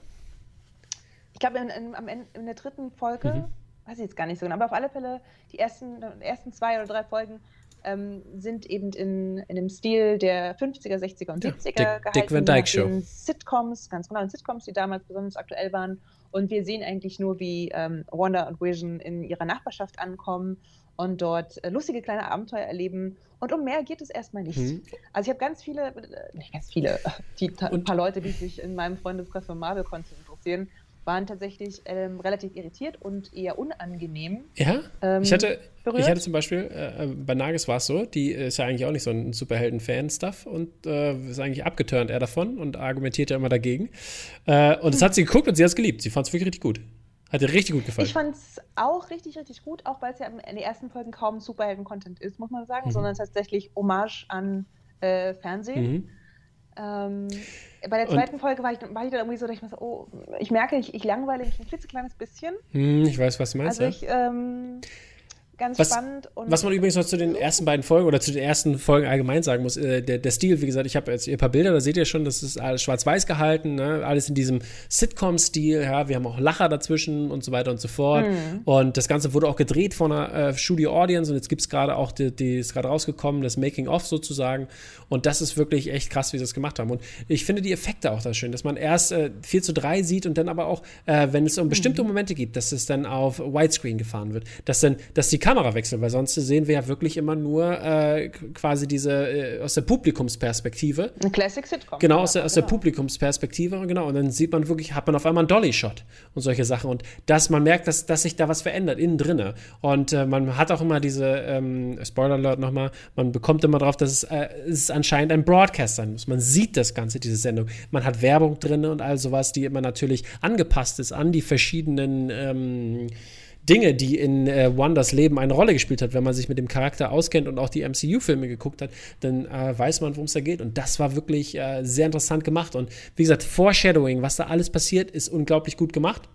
Ich glaube, in, in, in, der dritten Folge, mhm. weiß ich jetzt gar nicht so genau, aber auf alle Fälle, die ersten, ersten zwei oder drei Folgen ähm, sind eben in, in dem Stil der 50er, 60er und 70er ja, gehalten. Dick Van Dyke Show. Sitcoms, ganz genau, in Sitcoms, die damals besonders aktuell waren. Und wir sehen eigentlich nur, wie ähm, Wanda und Vision in ihrer Nachbarschaft ankommen und dort äh, lustige kleine Abenteuer erleben. Und um mehr geht es erstmal nicht. Mhm. Also ich habe ganz viele, äh, nicht ganz viele, die, ein paar Leute, die sich in meinem Freundeskreis für Marvel-Content interessieren, waren tatsächlich ähm, relativ irritiert und eher unangenehm. Ja, ähm, ich, hatte, ich hatte zum Beispiel, äh, bei Nagis war es so, die ist ja eigentlich auch nicht so ein Superhelden-Fan-Stuff und äh, ist eigentlich abgeturnt er davon und argumentiert ja immer dagegen. Äh, und das hat sie geguckt und sie hat es geliebt. Sie fand es wirklich richtig gut. Hat dir richtig gut gefallen. Ich fand es auch richtig, richtig gut, auch weil es ja in den ersten Folgen kaum Superhelden-Content ist, muss man sagen, mhm. sondern tatsächlich Hommage an äh, Fernsehen. Mhm. Ähm, bei der zweiten und, Folge war ich, war ich dann irgendwie so, dass ich mir so, oh, ich merke, ich, ich langweile mich ein klitzekleines bisschen. Hm, ich weiß, was du meinst. Also ich, ähm, ganz was, spannend. was man übrigens noch zu den ersten beiden Folgen oder zu den ersten Folgen allgemein sagen muss, äh, der, der Stil, wie gesagt, ich habe jetzt ein paar Bilder, da seht ihr schon, das ist alles schwarz-weiß gehalten, ne? alles in diesem Sitcom-Stil, ja, wir haben auch Lacher dazwischen und so weiter und so fort. Mhm. Und das Ganze wurde auch gedreht von einer äh, Studio Audience und jetzt gibt es gerade auch, die, die ist gerade rausgekommen, das Making-of sozusagen. Und das ist wirklich echt krass, wie sie das gemacht haben. Und ich finde die Effekte auch da schön, dass man erst äh, 4 zu 3 sieht und dann aber auch, äh, wenn es um bestimmte mhm. Momente gibt, dass es dann auf Widescreen gefahren wird, dass dann, dass die Kamera wechselt, weil sonst sehen wir ja wirklich immer nur äh, quasi diese äh, aus der Publikumsperspektive. Ein Classic Sitcom. Genau, aus, der, aus genau. der Publikumsperspektive, genau. Und dann sieht man wirklich, hat man auf einmal einen Dolly-Shot und solche Sachen. Und dass man merkt, dass, dass sich da was verändert, innen drinne. Und äh, man hat auch immer diese, ähm, Spoiler Alert nochmal, man bekommt immer drauf, dass es, äh, es anscheinend ein Broadcast sein muss. Man sieht das Ganze, diese Sendung. Man hat Werbung drin und all sowas, die immer natürlich angepasst ist an die verschiedenen ähm, Dinge, die in äh, Wonders Leben eine Rolle gespielt hat. Wenn man sich mit dem Charakter auskennt und auch die MCU-Filme geguckt hat, dann äh, weiß man, worum es da geht. Und das war wirklich äh, sehr interessant gemacht. Und wie gesagt, Foreshadowing, was da alles passiert, ist unglaublich gut gemacht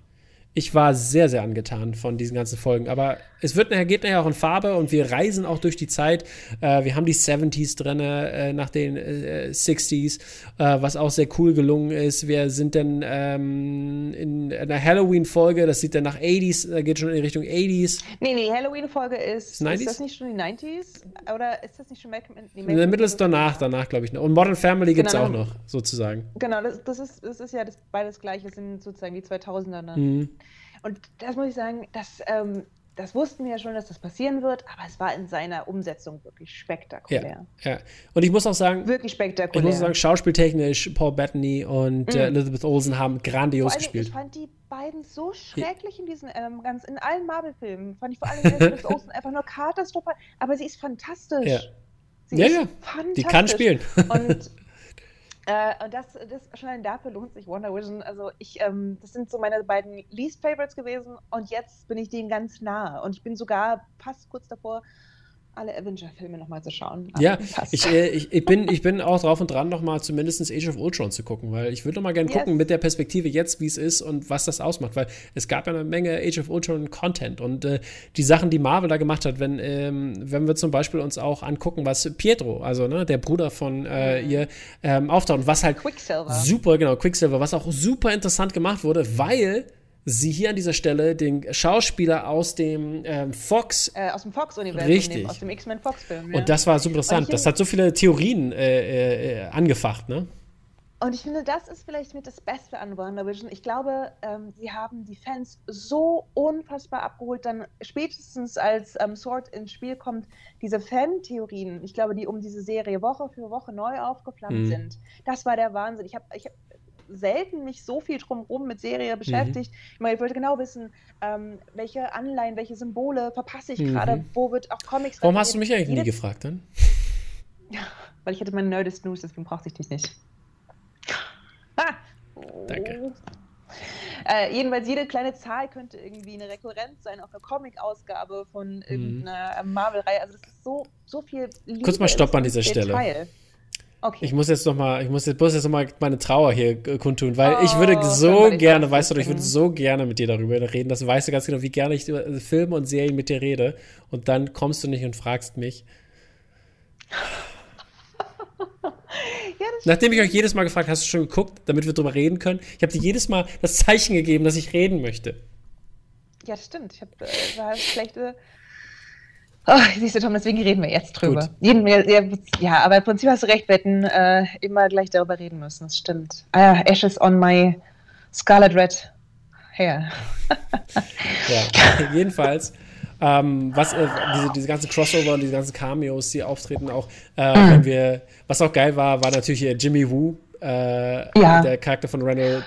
ich war sehr, sehr angetan von diesen ganzen Folgen. Aber es wird nachher, geht nachher auch in Farbe und wir reisen auch durch die Zeit. Äh, wir haben die 70s drin, äh, nach den äh, 60s, äh, was auch sehr cool gelungen ist. Wir sind dann ähm, in einer Halloween-Folge, das sieht dann nach 80s, da geht schon in Richtung 80s. Nee, nee, Halloween-Folge ist, 90s? ist das nicht schon die 90s? Oder ist das nicht schon Malcolm in, in der Mitte ist danach, danach glaube ich noch. Und Modern Family gibt es genau, auch noch, sozusagen. Genau, das, das, ist, das ist ja das, beides gleich, das sind sozusagen die 2000er. Ne? Mhm. Und das muss ich sagen, das, ähm, das wussten wir ja schon, dass das passieren wird, aber es war in seiner Umsetzung wirklich spektakulär. Ja, ja. Und ich muss auch sagen, wirklich spektakulär. Ich muss sagen, schauspieltechnisch, Paul Bettany und äh, mhm. äh, Elizabeth Olsen haben grandios allem, gespielt. Ich fand die beiden so schrecklich in diesen ähm, ganz in allen Marvel-Filmen. Fand ich vor allem Elizabeth Olsen einfach nur katastrophal, aber sie ist fantastisch. Ja. Sie ja, ja. Die kann spielen. Und Äh, und das, das schon dafür lohnt sich Wonder Vision. Also ich, ähm, das sind so meine beiden Least Favorites gewesen und jetzt bin ich denen ganz nah und ich bin sogar fast kurz davor, alle Avenger-Filme nochmal zu schauen. Ja, ich, äh, ich, ich, bin, ich bin auch drauf und dran, nochmal zumindest Age of Ultron zu gucken, weil ich würde nochmal gerne yes. gucken mit der Perspektive jetzt, wie es ist und was das ausmacht, weil es gab ja eine Menge Age of Ultron-Content und äh, die Sachen, die Marvel da gemacht hat, wenn, ähm, wenn wir zum Beispiel uns auch angucken, was Pietro, also ne, der Bruder von äh, mhm. ihr, ähm, auftaucht und was halt Quicksilver. super, genau, Quicksilver, was auch super interessant gemacht wurde, weil sie hier an dieser Stelle den Schauspieler aus dem ähm, Fox. Äh, aus dem Fox-Universum. Richtig. aus dem X-Men Fox-Film. Ja. Und das war so interessant. Das hat so viele Theorien äh, äh, angefacht, ne? Und ich finde, das ist vielleicht mit das Beste an WandaVision. Ich glaube, ähm, sie haben die Fans so unfassbar abgeholt, dann spätestens als ähm, Sword ins Spiel kommt, diese Fan-Theorien, ich glaube, die um diese Serie Woche für Woche neu aufgeflammt mhm. sind. Das war der Wahnsinn. Ich habe ich hab selten mich so viel drumherum mit Serie mhm. beschäftigt. Mhm. Ich, meine, ich wollte genau wissen, ähm, welche Anleihen, welche Symbole verpasse ich mhm. gerade, wo wird auch Comics Warum hast du mich eigentlich nie gefragt dann? Ja, weil ich hatte meine Nerdist News, deswegen brauchte ich dich nicht. Ah. Danke. Äh, jedenfalls, jede kleine Zahl könnte irgendwie eine Rekurrenz sein auf einer Comic-Ausgabe von mhm. irgendeiner Marvel-Reihe. Also, das ist so, so viel Liebe Kurz mal Stopp an dieser Stelle. Okay. Ich muss jetzt noch mal, ich muss jetzt, muss jetzt noch mal meine Trauer hier kundtun, weil oh, ich würde so gerne, weißt du, ich würde so gerne mit dir darüber reden, dass du weißt du ganz genau, wie gerne ich über Filme und Serien mit dir rede und dann kommst du nicht und fragst mich. ja, Nachdem ich euch jedes Mal gefragt, hast du schon geguckt, damit wir drüber reden können? Ich habe dir jedes Mal das Zeichen gegeben, dass ich reden möchte. Ja, stimmt. Ich habe äh, schlechte Oh, siehst du, Tom, deswegen reden wir jetzt drüber. Jeden, ja, aber im Prinzip hast du recht, wir hätten äh, immer gleich darüber reden müssen. Das stimmt. Ah, Ashes on my Scarlet Red Hair. ja, jedenfalls. Ähm, was äh, diese, diese ganzen Crossover und diese ganzen Cameos, die auftreten auch, äh, mhm. wenn wir, was auch geil war, war natürlich Jimmy Woo, äh, ja. der Charakter von Randall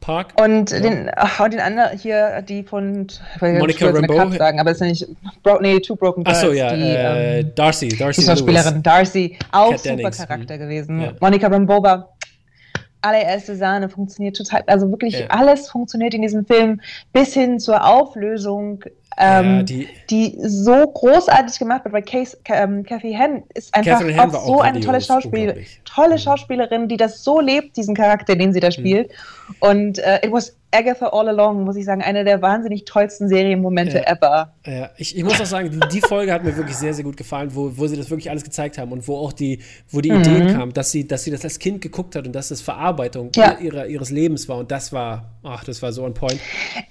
Park. Und ja. den, ach, den anderen hier, die von Monica Rambeau sagen, aber es ist nicht Bro, nee, Two Broken Girls. Achso, ja, die, äh, ähm, Darcy, Darcy. Die Schauspielerin Darcy, auch Cat super Dennings. Charakter mhm. gewesen. Ja. Monica Rambeau war allererste Sahne, funktioniert total, also wirklich ja. alles funktioniert in diesem Film bis hin zur Auflösung ähm, ja, die, die, so großartig gemacht wird, weil Case, ähm, Kathy Hen ist einfach auch, auch so eine tolle Schauspielerin, tolle mhm. Schauspielerin, die das so lebt, diesen Charakter, den sie da mhm. spielt. Mhm. Und äh, it was Agatha All Along, muss ich sagen, eine der wahnsinnig tollsten Serienmomente ja. ever. Ja, ich, ich muss auch sagen, die, die, Folge hat mir wirklich sehr, sehr gut gefallen, wo, wo sie das wirklich alles gezeigt haben und wo auch die, wo die mhm. Idee kam, dass sie, dass sie das als Kind geguckt hat und dass das Verarbeitung ja. ihrer, ihres Lebens war. Und das war, ach, das war so ein Point.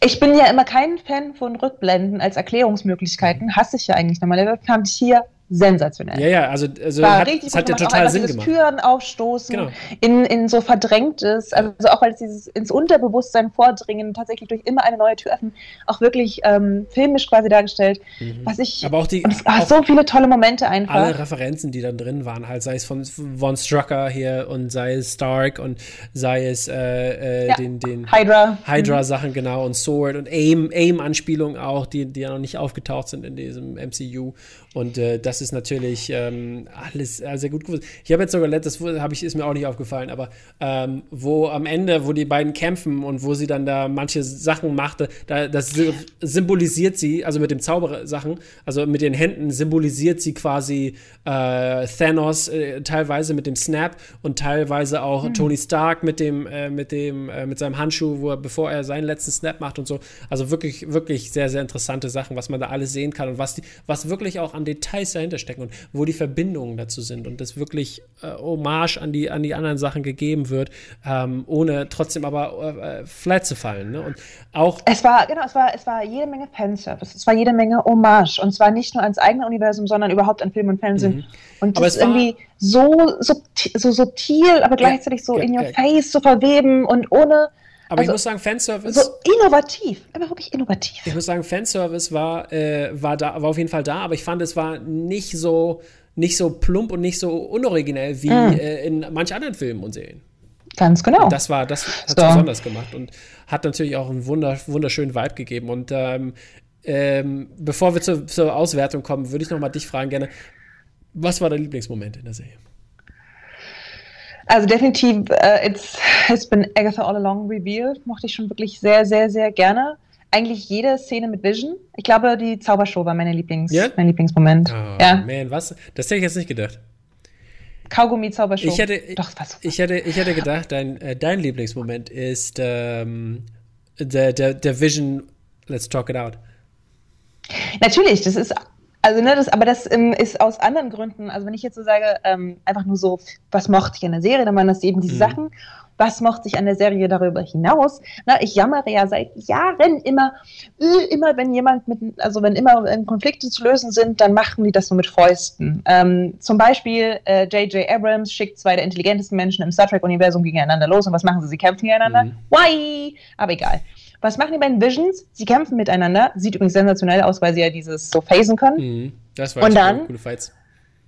Ich bin ja immer kein Fan von Rückblenden als Erklärungsmöglichkeiten. Hasse ich ja eigentlich nochmal. Der fand ich hier sensationell. Ja, ja, also, also War hat, richtig, hat ja total Sinn gemacht. Türen aufstoßen, genau. in, in so verdrängtes, also auch als dieses ins Unterbewusstsein vordringen, tatsächlich durch immer eine neue Tür öffnen, auch wirklich ähm, filmisch quasi dargestellt. Mhm. Was ich, Aber auch die. Und es auch so viele tolle Momente einfach. Alle Referenzen, die dann drin waren, halt, sei es von Von Strucker hier und sei es Stark und sei es äh, äh, ja. den, den Hydra. Hydra-Sachen, mhm. genau, und Sword und Aim, Aim-Anspielungen auch, die, die ja noch nicht aufgetaucht sind in diesem MCU. Und äh, das ist natürlich ähm, alles äh, sehr gut gewusst. Ich habe jetzt sogar letztes, habe ich, ist mir auch nicht aufgefallen, aber ähm, wo am Ende, wo die beiden kämpfen und wo sie dann da manche Sachen machte, da, das symbolisiert sie, also mit dem Zauberer-Sachen, also mit den Händen symbolisiert sie quasi äh, Thanos äh, teilweise mit dem Snap und teilweise auch mhm. Tony Stark mit dem, äh, mit dem, äh, mit seinem Handschuh, wo er, bevor er seinen letzten Snap macht und so. Also wirklich, wirklich sehr, sehr interessante Sachen, was man da alles sehen kann und was die, was wirklich auch an Details dahinter stecken und wo die Verbindungen dazu sind und das wirklich äh, Hommage an die, an die anderen Sachen gegeben wird, ähm, ohne trotzdem aber äh, flat zu fallen. Ne? Und auch es war, genau, es war, es war jede Menge Fanservice, es war jede Menge Hommage und zwar nicht nur ans eigene Universum, sondern überhaupt an Film und Fernsehen. Mhm. Und aber das ist irgendwie so, so, so subtil, aber gleichzeitig so ja, in your ja, face zu verweben und ohne aber also, ich muss sagen, Fanservice. So innovativ, aber wirklich innovativ. Ich muss sagen, Fanservice war, äh, war, da, war auf jeden Fall da, aber ich fand, es war nicht so, nicht so plump und nicht so unoriginell wie mm. äh, in manch anderen Filmen und Serien. Ganz genau. Und das war, das hat so. besonders gemacht und hat natürlich auch einen wunder, wunderschönen Vibe gegeben. Und ähm, ähm, bevor wir zur, zur Auswertung kommen, würde ich noch mal dich fragen gerne, was war dein Lieblingsmoment in der Serie? Also definitiv, uh, it's, it's been Agatha All Along revealed. Mochte ich schon wirklich sehr, sehr, sehr gerne. Eigentlich jede Szene mit Vision. Ich glaube, die Zaubershow war meine Lieblings, yeah? mein Lieblingsmoment. Oh, ja. Man, was? Das hätte ich jetzt nicht gedacht. Kaugummi-Zaubershow. Ich hätte, Doch, das war super. Ich hätte, ich hätte gedacht, dein, äh, dein Lieblingsmoment ist ähm, der, der, der Vision Let's Talk It Out. Natürlich, das ist also, ne, das, aber das ähm, ist aus anderen Gründen. Also, wenn ich jetzt so sage, ähm, einfach nur so, was mochte ich an der Serie, dann waren das eben diese mhm. Sachen. Was mochte ich an der Serie darüber hinaus? Na, ich jammere ja seit Jahren immer, immer wenn jemand mit, also wenn immer Konflikte zu lösen sind, dann machen die das nur mit Fäusten. Ähm, zum Beispiel J.J. Äh, Abrams schickt zwei der intelligentesten Menschen im Star Trek-Universum gegeneinander los und was machen sie? Sie kämpfen gegeneinander. Mhm. Why? Aber egal. Was machen die beiden Visions? Sie kämpfen miteinander. Sieht übrigens sensationell aus, weil sie ja dieses so phasen können. Mhm, das war Und dann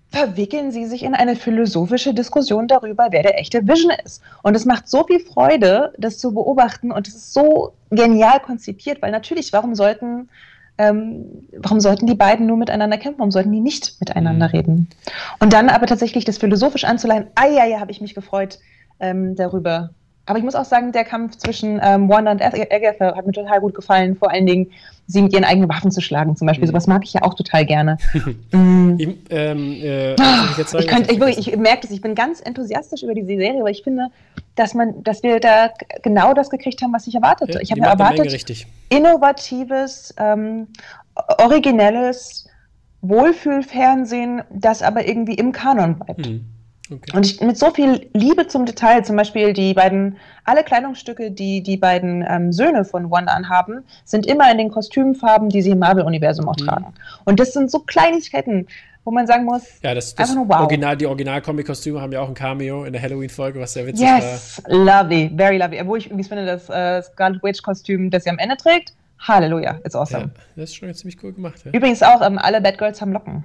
verwickeln sie sich in eine philosophische Diskussion darüber, wer der echte Vision ist. Und es macht so viel Freude, das zu beobachten. Und es ist so genial konzipiert, weil natürlich, warum sollten ähm, warum sollten die beiden nur miteinander kämpfen? Warum sollten die nicht miteinander mhm. reden? Und dann aber tatsächlich das philosophisch anzuleihen, ah ja, ja, habe ich mich gefreut ähm, darüber, Aber ich muss auch sagen, der Kampf zwischen ähm, Wanda und Agatha hat mir total gut gefallen. Vor allen Dingen, sie mit ihren eigenen Waffen zu schlagen, zum Beispiel. Mhm. Sowas mag ich ja auch total gerne. mm. ich, ähm, äh, ich, sagen, ich, könnt, ich, wirklich, ich merke das, ich bin ganz enthusiastisch über diese Serie, weil ich finde, dass man, dass wir da genau das gekriegt haben, was ich erwartete. Ja, ich habe erwartet, innovatives, ähm, originelles Wohlfühlfernsehen, das aber irgendwie im Kanon bleibt. Mhm. Okay. Und ich, mit so viel Liebe zum Detail, zum Beispiel die beiden, alle Kleidungsstücke, die die beiden ähm, Söhne von Wanda anhaben, sind immer in den Kostümfarben, die sie im Marvel-Universum auch mhm. tragen. Und das sind so Kleinigkeiten, wo man sagen muss, ja, das, das nur, wow. Original, die Original-Comic-Kostüme haben ja auch ein Cameo in der Halloween-Folge, was sehr witzig yes, war. Yes, lovely, very lovely. Obwohl ich übrigens finde, das äh, Scarlet Witch-Kostüm, das sie am Ende trägt, Halleluja, it's awesome. Ja, das ist schon ziemlich cool gemacht. Ja. Übrigens auch, ähm, alle Bad Girls haben Locken.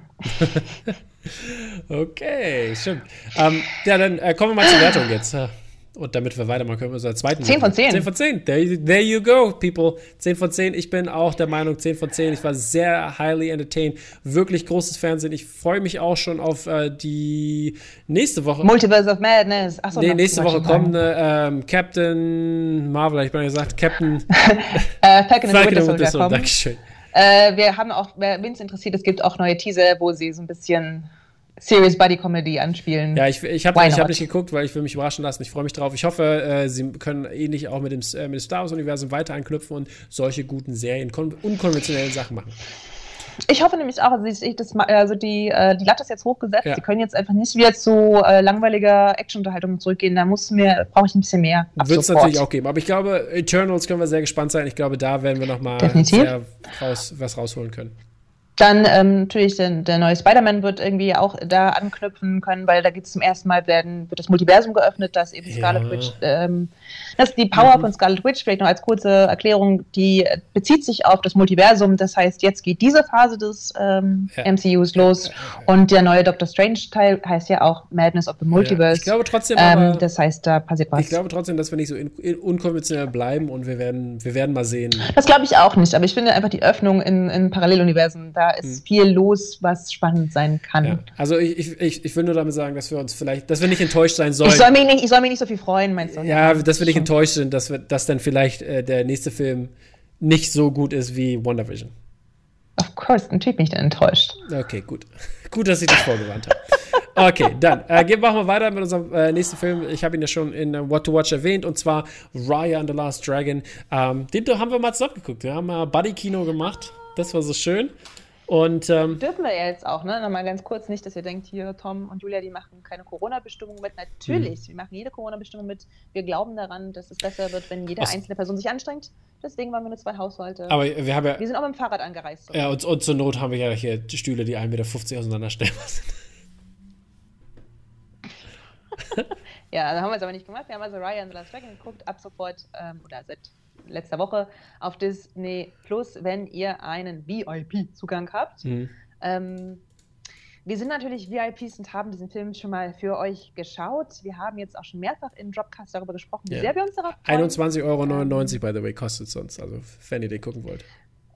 okay, stimmt. Ähm, ja, dann äh, kommen wir mal zur Wertung jetzt. Und damit wir weitermachen können, wir unserer zweiten. 10 von 10. 10 von 10. There, there you go, people. 10 von 10. Ich bin auch der Meinung 10 von 10. Ich war sehr highly entertained. Wirklich großes Fernsehen. Ich freue mich auch schon auf äh, die nächste Woche. Multiverse of Madness. Achso, nee, nächste Woche kommende ähm, Captain Marvel, ich bin ja gesagt, Captain äh, Falcon and Winter Soldier. Dankeschön. Äh, wir haben auch, wer es interessiert, es gibt auch neue Teaser, wo sie so ein bisschen Serious Buddy Comedy anspielen. Ja, ich, ich habe hab nicht geguckt, weil ich will mich überraschen lassen. Ich freue mich drauf. Ich hoffe, äh, sie können ähnlich auch mit dem, äh, mit dem Star Wars-Universum weiter anknüpfen und solche guten Serien, unkonventionellen Sachen machen. Ich hoffe nämlich auch, also, ich das, also die, äh, die Latte ist jetzt hochgesetzt. Ja. Sie können jetzt einfach nicht wieder zu äh, langweiliger Action-Unterhaltung zurückgehen. Da muss mir, brauche ich ein bisschen mehr. Wird es natürlich auch geben. Aber ich glaube, Eternals können wir sehr gespannt sein. Ich glaube, da werden wir nochmal raus, was rausholen können. Dann ähm, natürlich der, der neue Spider-Man wird irgendwie auch da anknüpfen können, weil da geht es zum ersten Mal werden, wird das Multiversum geöffnet, dass eben ja. Scarlet Witch, ähm, das ist die Power mhm. von Scarlet Witch, vielleicht noch als kurze Erklärung, die bezieht sich auf das Multiversum. Das heißt, jetzt geht diese Phase des ähm, ja. MCUs los und der neue Doctor Strange-Teil heißt ja auch Madness of the Multiverse. Ja. Ich glaube trotzdem, ähm, aber, das heißt, da passiert was. Ich glaube trotzdem, dass wir nicht so in, in, unkonventionell bleiben und wir werden, wir werden mal sehen. Das glaube ich auch nicht, aber ich finde einfach die Öffnung in, in Paralleluniversen, da ist hm. viel los, was spannend sein kann. Ja. Also ich, ich, ich will nur damit sagen, dass wir uns vielleicht, dass wir nicht enttäuscht sein sollen. Ich soll mich nicht, ich soll mich nicht so viel freuen, meinst du? Ja, dass wir nicht enttäuscht sind, dass, wir, dass dann vielleicht äh, der nächste Film nicht so gut ist wie WandaVision. Of course, natürlich bin ich dann enttäuscht. Okay, gut. Gut, dass ich dich vorgewarnt habe. Okay, dann äh, machen wir weiter mit unserem äh, nächsten Film. Ich habe ihn ja schon in uh, What to Watch erwähnt und zwar Raya and the Last Dragon. Ähm, den haben wir mal zusammen geguckt. Wir haben mal Buddy-Kino gemacht. Das war so schön. Und, ähm, Dürfen wir jetzt auch, ne? Nochmal ganz kurz, nicht, dass ihr denkt, hier Tom und Julia, die machen keine Corona-Bestimmung mit. Natürlich, mhm. wir machen jede Corona-Bestimmung mit. Wir glauben daran, dass es besser wird, wenn jede Aus einzelne Person sich anstrengt. Deswegen waren wir nur zwei Haushalte. Aber wir haben ja. Wir sind auch mit dem Fahrrad angereist. Ja, und, und zur Not haben wir ja hier Stühle, die 1,50 Meter auseinanderstellbar sind. ja, da haben wir es aber nicht gemacht. Wir haben also Ryan the Last Dragon geguckt, ab sofort, ähm, oder seit letzter Woche auf Disney Plus, wenn ihr einen VIP-Zugang habt. Mhm. Ähm, wir sind natürlich VIPs und haben diesen Film schon mal für euch geschaut. Wir haben jetzt auch schon mehrfach im Dropcast darüber gesprochen, wie yeah. sehr wir uns darauf freuen. 21,99 Euro, by the way, kostet es uns, also wenn ihr den gucken wollt.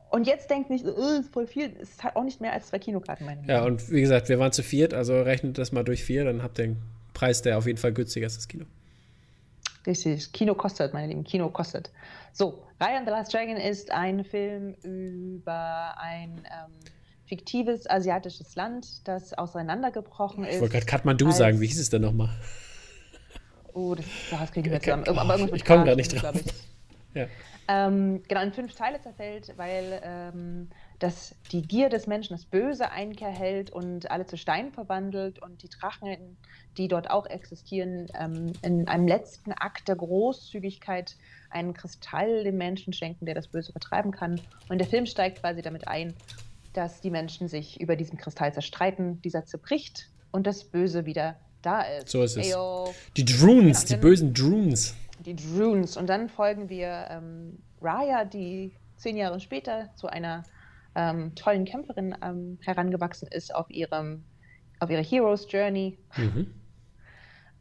Und jetzt denkt nicht, oh, ist voll viel, es ist halt auch nicht mehr als zwei Kinokarten, meine Ja, und wie gesagt, wir waren zu viert, also rechnet das mal durch vier, dann habt ihr einen Preis, der auf jeden Fall günstiger ist als das Kino. Richtig, Kino kostet, meine Lieben, Kino kostet. So, Ryan the Last Dragon ist ein Film über ein ähm, fiktives asiatisches Land, das auseinandergebrochen ist. Ich wollte gerade Kathmandu sagen, wie hieß es denn nochmal? Oh, das, das kriege ich nicht zusammen. Oh, ich komme gar nicht drauf. ja. Ähm, genau, in fünf Teile zerfällt, weil ähm, das, die Gier des Menschen das Böse Einkehr hält und alle zu Stein verwandelt und die Drachen, die dort auch existieren, ähm, in einem letzten Akt der Großzügigkeit einen Kristall dem Menschen schenken, der das Böse vertreiben kann. Und der Film steigt quasi damit ein, dass die Menschen sich über diesen Kristall zerstreiten, dieser zerbricht und das Böse wieder da ist. So ist es. Eyo. Die Drunes, die bösen Drunes. Die Drunes. Und dann folgen wir ähm, Raya, die zehn Jahre später zu einer ähm, tollen Kämpferin ähm, herangewachsen ist auf ihrem auf ihrer Heroes Journey mhm.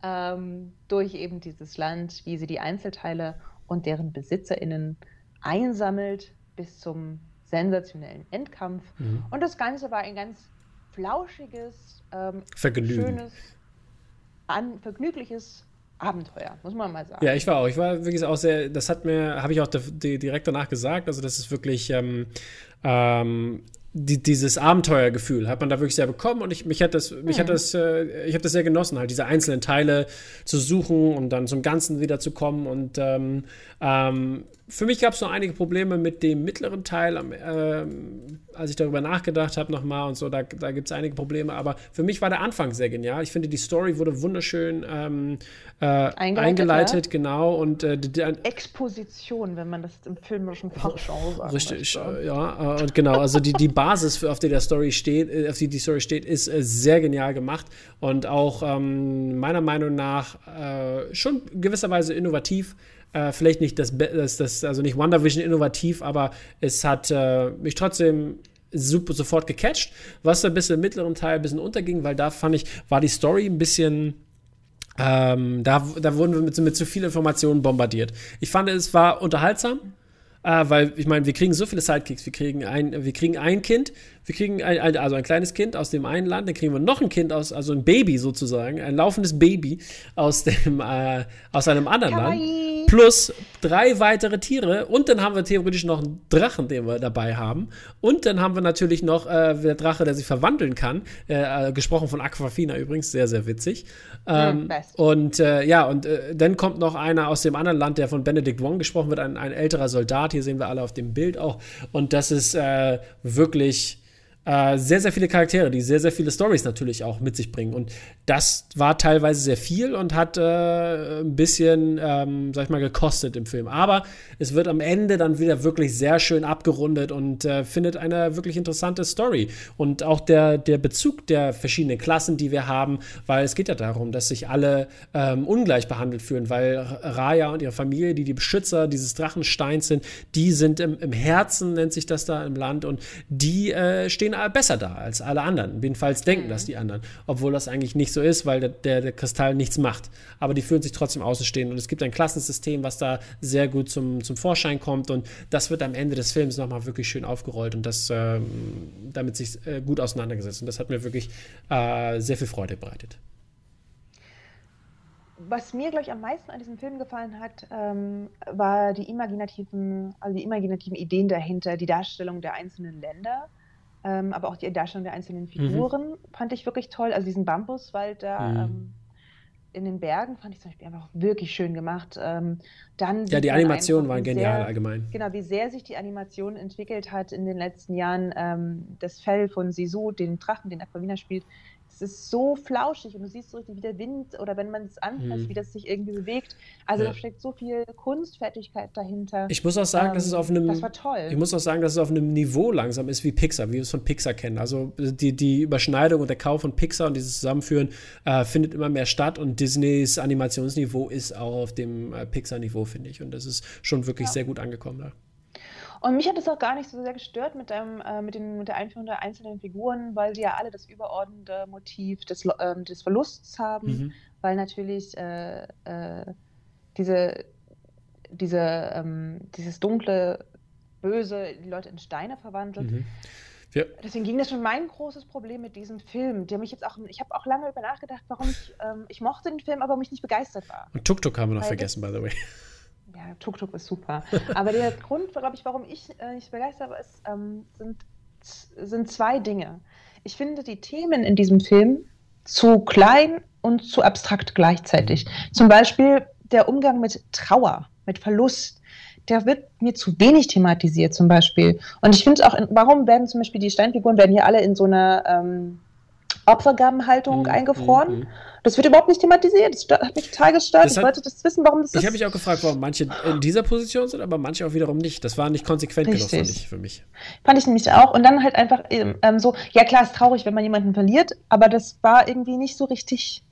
ähm, durch eben dieses Land, wie sie die Einzelteile und deren BesitzerInnen einsammelt bis zum sensationellen Endkampf. Mhm. Und das Ganze war ein ganz flauschiges, ähm, schönes, an, vergnügliches Abenteuer, muss man mal sagen. Ja, ich war auch. Ich war wirklich auch sehr, das hat mir, habe ich auch direkt danach gesagt, also das ist wirklich ähm, ähm, die, dieses Abenteuergefühl hat man da wirklich sehr bekommen und ich mich hat das mich mhm. hat das äh, ich habe das sehr genossen halt diese einzelnen Teile zu suchen und dann zum Ganzen wieder zu kommen und ähm, ähm, für mich gab es noch einige Probleme mit dem mittleren Teil, äh, als ich darüber nachgedacht habe nochmal und so, da, da gibt es einige Probleme, aber für mich war der Anfang sehr genial. Ich finde, die Story wurde wunderschön ähm, äh, eingeleitet, eingeleitet ja. genau. Und, äh, die, die, Exposition, wenn man das im filmischen Fachgenre sagt. Richtig, möchte. ja, äh, und genau, also die, die Basis, für, auf der der Story steht, äh, auf die die Story steht, ist äh, sehr genial gemacht und auch ähm, meiner Meinung nach schon gewisserweise innovativ. Äh, vielleicht nicht das, das, das, also nicht WandaVision innovativ, aber es hat äh, mich trotzdem super sofort gecatcht, was ein bisschen im mittleren Teil ein bisschen unterging, weil da fand ich, war die Story ein bisschen. Ähm, da, da wurden wir mit, mit zu viel Informationen bombardiert. Ich fand, es war unterhaltsam, äh, weil ich meine, wir kriegen so viele Sidekicks. Wir kriegen ein, wir kriegen ein Kind, wir kriegen ein, ein, also ein kleines Kind aus dem einen Land, dann kriegen wir noch ein Kind aus, also ein Baby sozusagen, ein laufendes Baby aus dem, äh, aus einem anderen Kawaii. Land. Plus drei weitere Tiere und dann haben wir theoretisch noch einen Drachen, den wir dabei haben. Und dann haben wir natürlich noch äh, der Drache, der sich verwandeln kann. Äh, äh gesprochen von Aquafina übrigens, sehr, sehr witzig. Ähm, ja, und äh, ja, und äh, dann kommt noch einer aus dem anderen Land, der von Benedict Wong gesprochen wird, ein, ein älterer Soldat. Hier sehen wir alle auf dem Bild auch. Und das ist wirklich äh, sehr, sehr viele Charaktere, die sehr, sehr viele Stories natürlich auch mit sich bringen. Und das war teilweise sehr viel und hat äh, ein bisschen, ähm, sag ich mal, gekostet im Film. Aber es wird am Ende dann wieder wirklich sehr schön abgerundet und äh, findet eine wirklich interessante Story. Und auch der, der Bezug der verschiedenen Klassen, die wir haben, weil es geht ja darum, dass sich alle ähm, ungleich behandelt fühlen, weil Raya und ihre Familie, die die Beschützer dieses Drachensteins sind, die sind im, im Herzen, nennt sich das da im Land, und die äh, stehen stehen besser da als alle anderen. Jedenfalls denken mhm. das die anderen. Obwohl das eigentlich nicht so ist, weil der, der, der, Kristall nichts macht. Aber die fühlen sich trotzdem außenstehend. Und es gibt ein Klassensystem, was da sehr gut zum, zum Vorschein kommt. Und das wird am Ende des Films nochmal wirklich schön aufgerollt und das ähm, damit sich äh, gut auseinandergesetzt. Und das hat mir wirklich äh, sehr viel Freude bereitet was mir, glaube ich, am meisten an diesem Film gefallen hat, ähm, war die imaginativen, also die imaginativen Ideen dahinter, die Darstellung der einzelnen Länder ähm, aber auch die Darstellung der einzelnen mhm. Figuren mhm. fand ich wirklich toll. Also diesen Bambuswald da mhm. ähm, in den Bergen fand ich zum Beispiel einfach wirklich schön gemacht. Ähm, dann ja, die Animationen waren genial sehr, allgemein. Genau, wie sehr sich die Animation entwickelt hat in den letzten Jahren. Ähm, das Fell von Sisu, den Drachen, den Aquavina spielt, es ist so flauschig und du siehst so richtig, wie der Wind oder wenn man es anfasst, mhm. wie das sich irgendwie bewegt. Also ja. da steckt so viel Kunstfertigkeit dahinter. Ich muss auch sagen, ähm, dass es auf einem. Das war toll. Ich muss auch sagen, dass es auf einem Niveau langsam ist wie Pixar, wie wir es von Pixar kennen. Also die, die Überschneidung und der Kauf von Pixar und dieses Zusammenführen äh, findet immer mehr statt und Disneys Animationsniveau ist auch auf dem äh, Pixar-Niveau, finde ich. Und das ist schon wirklich ja. sehr gut angekommen da. Und mich hat es auch gar nicht so sehr gestört mit, dem, äh, mit, den, mit der Einführung der einzelnen Figuren, weil sie ja alle das überordnende Motiv des, äh, des Verlusts haben, mhm. weil natürlich äh, äh, diese, diese, ähm, dieses dunkle Böse die Leute in Steine verwandelt. Mhm. Ja. Deswegen ging das schon mein großes Problem mit diesem Film, der mich jetzt auch, ich habe auch lange über nachgedacht, warum ich, ähm, ich mochte den Film, aber warum ich nicht begeistert war. Und Tuk Tuk haben wir noch Weil vergessen, by the way. Ja, Tuk Tuk ist super. Aber der Grund, glaube ich, warum ich äh, nicht begeistert war, ist, ähm, sind, sind zwei Dinge. Ich finde die Themen in diesem Film zu klein und zu abstrakt gleichzeitig. Zum Beispiel der Umgang mit Trauer, mit Verlust. Der wird mir zu wenig thematisiert, zum Beispiel. Und ich finde es auch, warum werden zum Beispiel die Steinfiguren werden hier alle in so einer ähm, Opfergabenhaltung mhm, eingefroren? Mhm. Das wird überhaupt nicht thematisiert. Das hat mich total gestört. Hat, ich wollte das wissen, warum das ist. Ich habe mich auch gefragt, warum manche in dieser Position sind, aber manche auch wiederum nicht. Das war nicht konsequent Richtig. genug, für mich. Fand ich nämlich auch. Und dann halt einfach ähm, ähm, so, ja klar, ist traurig, wenn man jemanden verliert, aber das war irgendwie nicht so richtig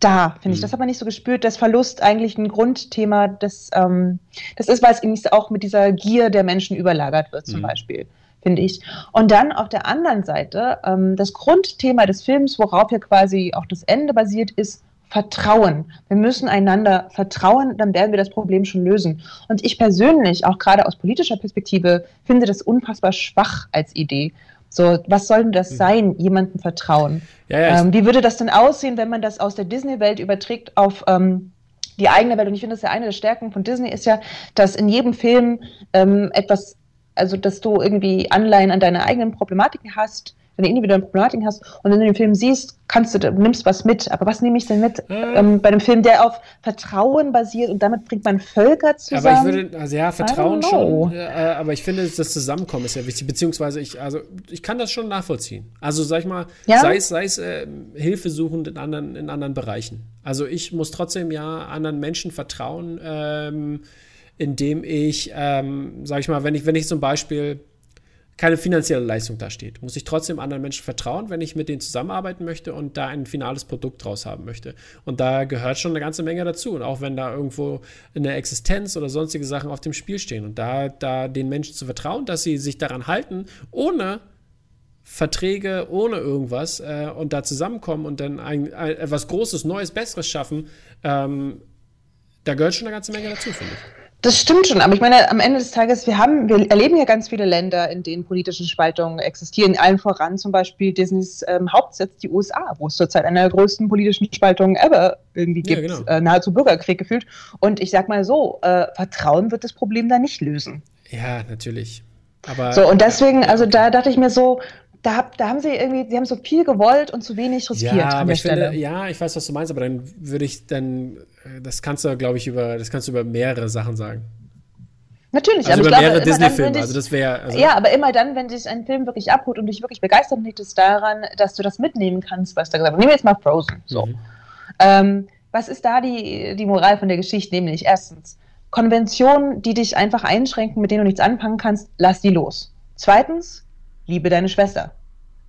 da, finde ich. Das hat man nicht so gespürt, dass Verlust eigentlich ein Grundthema des, ähm, das ist, weil es irgendwie auch mit dieser Gier der Menschen überlagert wird, zum mhm. Beispiel finde ich. Und dann auf der anderen Seite, ähm, das Grundthema des Films, worauf ja quasi auch das Ende basiert, ist Vertrauen. Wir müssen einander vertrauen, dann werden wir das Problem schon lösen. Und ich persönlich, auch gerade aus politischer Perspektive, finde das unfassbar schwach als Idee. So, was soll denn das hm. sein, jemandem vertrauen? Ja, ja, ähm, wie würde das denn aussehen, wenn man das aus der Disney-Welt überträgt auf ähm, die eigene Welt. Und ich finde, das ist ja eine der Stärken von Disney ist ja, dass in jedem Film ähm, etwas, also dass du irgendwie Anleihen an deine eigenen Problematiken hast, deine individuellen Problematiken hast und wenn du den Film siehst, kannst du, nimmst was mit. Aber was nehme ich denn mit? Äh. Ähm, bei einem Film, der auf Vertrauen basiert und damit bringt man Völker zusammen. Aber ich würde, also ja, Vertrauen schon, äh, aber ich finde, das Zusammenkommen ist ja wichtig, beziehungsweise ich, also ich kann das schon nachvollziehen. Also sag ich mal, ja? sei es, sei es äh, Hilfe suchend in anderen, in anderen Bereichen. Also ich muss trotzdem ja anderen Menschen vertrauen, ähm, indem ich, ähm, sag ich mal, wenn ich, wenn ich zum Beispiel keine finanzielle Leistung dasteht, muss ich trotzdem anderen Menschen vertrauen, wenn ich mit denen zusammenarbeiten möchte und da ein finales Produkt draus haben möchte. Und da gehört schon eine ganze Menge dazu. Und auch wenn da irgendwo eine Existenz oder sonstige Sachen auf dem Spiel stehen und da, da den Menschen zu vertrauen, dass sie sich daran halten, ohne Verträge, ohne irgendwas äh, und da zusammenkommen und dann ein, ein, etwas Großes, Neues, Besseres schaffen, ähm, da gehört schon eine ganze Menge dazu, finde ich. Das stimmt schon, aber ich meine, am Ende des Tages, wir haben, wir erleben ja ganz viele Länder, in denen politische Spaltungen existieren. Allen voran zum Beispiel Disneys ähm, Hauptsitz, die USA, wo es zurzeit eine der größten politischen Spaltungen ever irgendwie gibt, ja, genau. äh, nahezu Bürgerkrieg gefühlt. Und ich sag mal so, äh, Vertrauen wird das Problem da nicht lösen. Ja, natürlich. Aber, so, und deswegen, also da dachte ich mir so, da, da, haben sie irgendwie, sie haben so viel gewollt und zu wenig riskiert. Ja, aber ich finde, ja, ich weiß, was du meinst, aber dann würde ich dann, äh, das kannst du, glaube ich, über, das kannst du über mehrere Sachen sagen. Natürlich, also aber über mehrere Disney-Filme. Also das wäre. Also ja, aber immer dann, wenn dich ein Film wirklich abholt und dich wirklich begeistert, liegt es daran, dass du das mitnehmen kannst, was da gesagt wird. Nehmen wir jetzt mal Frozen. So. Mhm. Ähm, was ist da die, die Moral von der Geschichte? Nämlich erstens, Konventionen, die dich einfach einschränken, mit denen du nichts anfangen kannst, lass die los. Zweitens, liebe deine Schwester.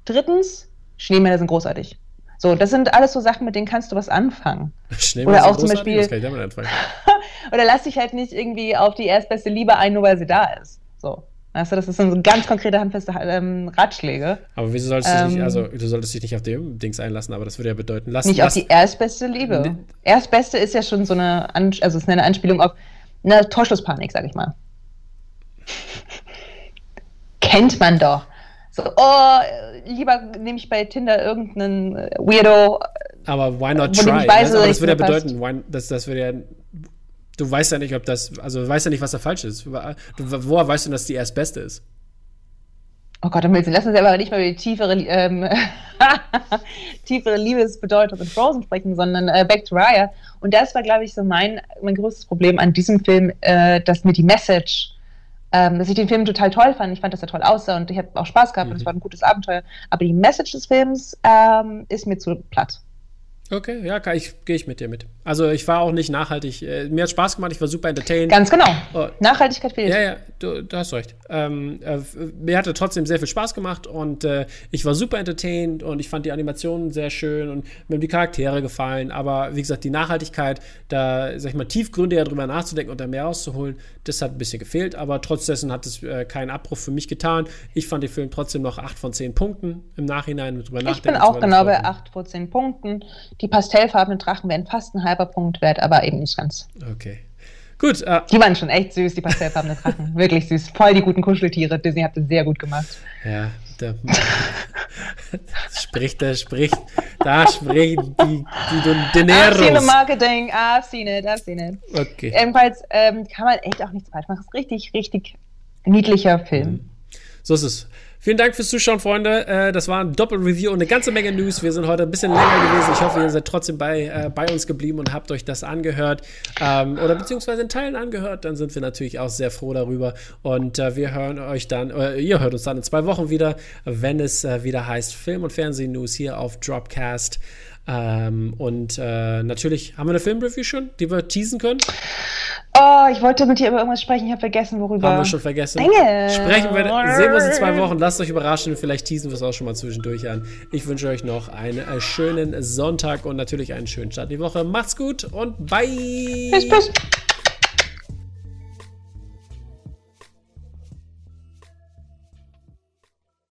Drittens, Schneemänner sind großartig. So, das sind alles so Sachen, mit denen kannst du was anfangen. Schneemänner Oder auch zum Beispiel. Was kann ich damit anfangen? Oder lass dich halt nicht irgendwie auf die erstbeste Liebe ein, nur weil sie da ist. So. Weißt du, das sind so ganz konkrete handfeste ähm, Ratschläge. Aber wieso solltest du dich, ähm, also du solltest dich nicht auf dem Dings einlassen, aber das würde ja bedeuten, lass Nicht lass, auf die erstbeste Liebe. Ne, Erstbeste ist ja schon so eine, An also es ist eine Anspielung auf eine Torschlusspanik, sag ich mal. Kennt man doch. So, oh, lieber nehme ich bei Tinder irgendeinen äh, Weirdo. Aber why not try? Weiß, also, aber das würde ja bedeuten, why, das, das würde ja. Du weißt ja nicht, ob das, also du weißt ja nicht, was da falsch ist. Du, woher weißt du, dass die erst beste ist? Oh Gott, lass uns aber nicht mal über die tiefere, ähm, tiefere Liebesbedeutung in Frozen sprechen, sondern äh, Back to Raya. Und das war, glaube ich, so mein, mein größtes Problem an diesem Film, äh, dass mir die Message ähm, dass ich den Film total toll fand. Ich fand, dass er toll aussah und ich habe auch Spaß gehabt mhm. und es war ein gutes Abenteuer. Aber die Message des Films ähm, ist mir zu platt. Okay, ja, ich, gehe ich mit dir mit. Also ich war auch nicht nachhaltig. Äh, mir hat Spaß gemacht, ich war super entertained. Ganz genau. Oh. Nachhaltigkeit fehlt. Ja, ja, du, du hast recht. Ähm, äh, mir hatte trotzdem sehr viel Spaß gemacht und äh, ich war super entertained und ich fand die Animationen sehr schön und mir haben die Charaktere gefallen. Aber wie gesagt, die Nachhaltigkeit, da, sag ich mal, tiefgründiger drüber nachzudenken und da mehr rauszuholen, das hat ein bisschen gefehlt. Aber trotzdem hat es äh, keinen Abbruch für mich getan. Ich fand den Film trotzdem noch 8 von 10 Punkten im Nachhinein drüber nachdenken. Ich bin auch genau bei 8 von 10 Punkten. Die pastellfarbenen Drachen wären fast ein halber Punkt wert, aber eben nicht ganz. Okay. Gut. Äh, die waren schon echt süß, die pastellfarbenen Drachen. Wirklich süß. Voll die guten Kuscheltiere. Disney hat das sehr gut gemacht. Ja, da spricht, da spricht, da sprechen die, die Dineros. I've seen the marketing, I've seen it, I've seen it. Okay. Jedenfalls ähm, kann man echt auch nichts falsch machen. Es ist richtig, richtig niedlicher Film. Mhm. So ist es. Vielen Dank fürs Zuschauen, Freunde. Äh, das war ein Doppel-Review und eine ganze Menge News. Wir sind heute ein bisschen länger gewesen. Ich hoffe, ihr seid trotzdem bei, äh, bei uns geblieben und habt euch das angehört ähm, oder beziehungsweise in Teilen angehört. Dann sind wir natürlich auch sehr froh darüber. Und äh, wir hören euch dann, äh, ihr hört uns dann in zwei Wochen wieder, wenn es äh, wieder heißt Film- und Fernseh-News hier auf Dropcast. Ähm, und äh, natürlich haben wir eine Filmreview schon, die wir teasen können. Oh, ich wollte mit dir über irgendwas sprechen, ich habe vergessen, worüber. Haben wir schon vergessen. Dinge. Sprechen wir, sehen wir uns in zwei Wochen. Lasst euch überraschen, vielleicht teasen wir es auch schon mal zwischendurch an. Ich wünsche euch noch einen äh, schönen Sonntag und natürlich einen schönen Start in die Woche. Macht's gut und bye. Tschüss, tschüss.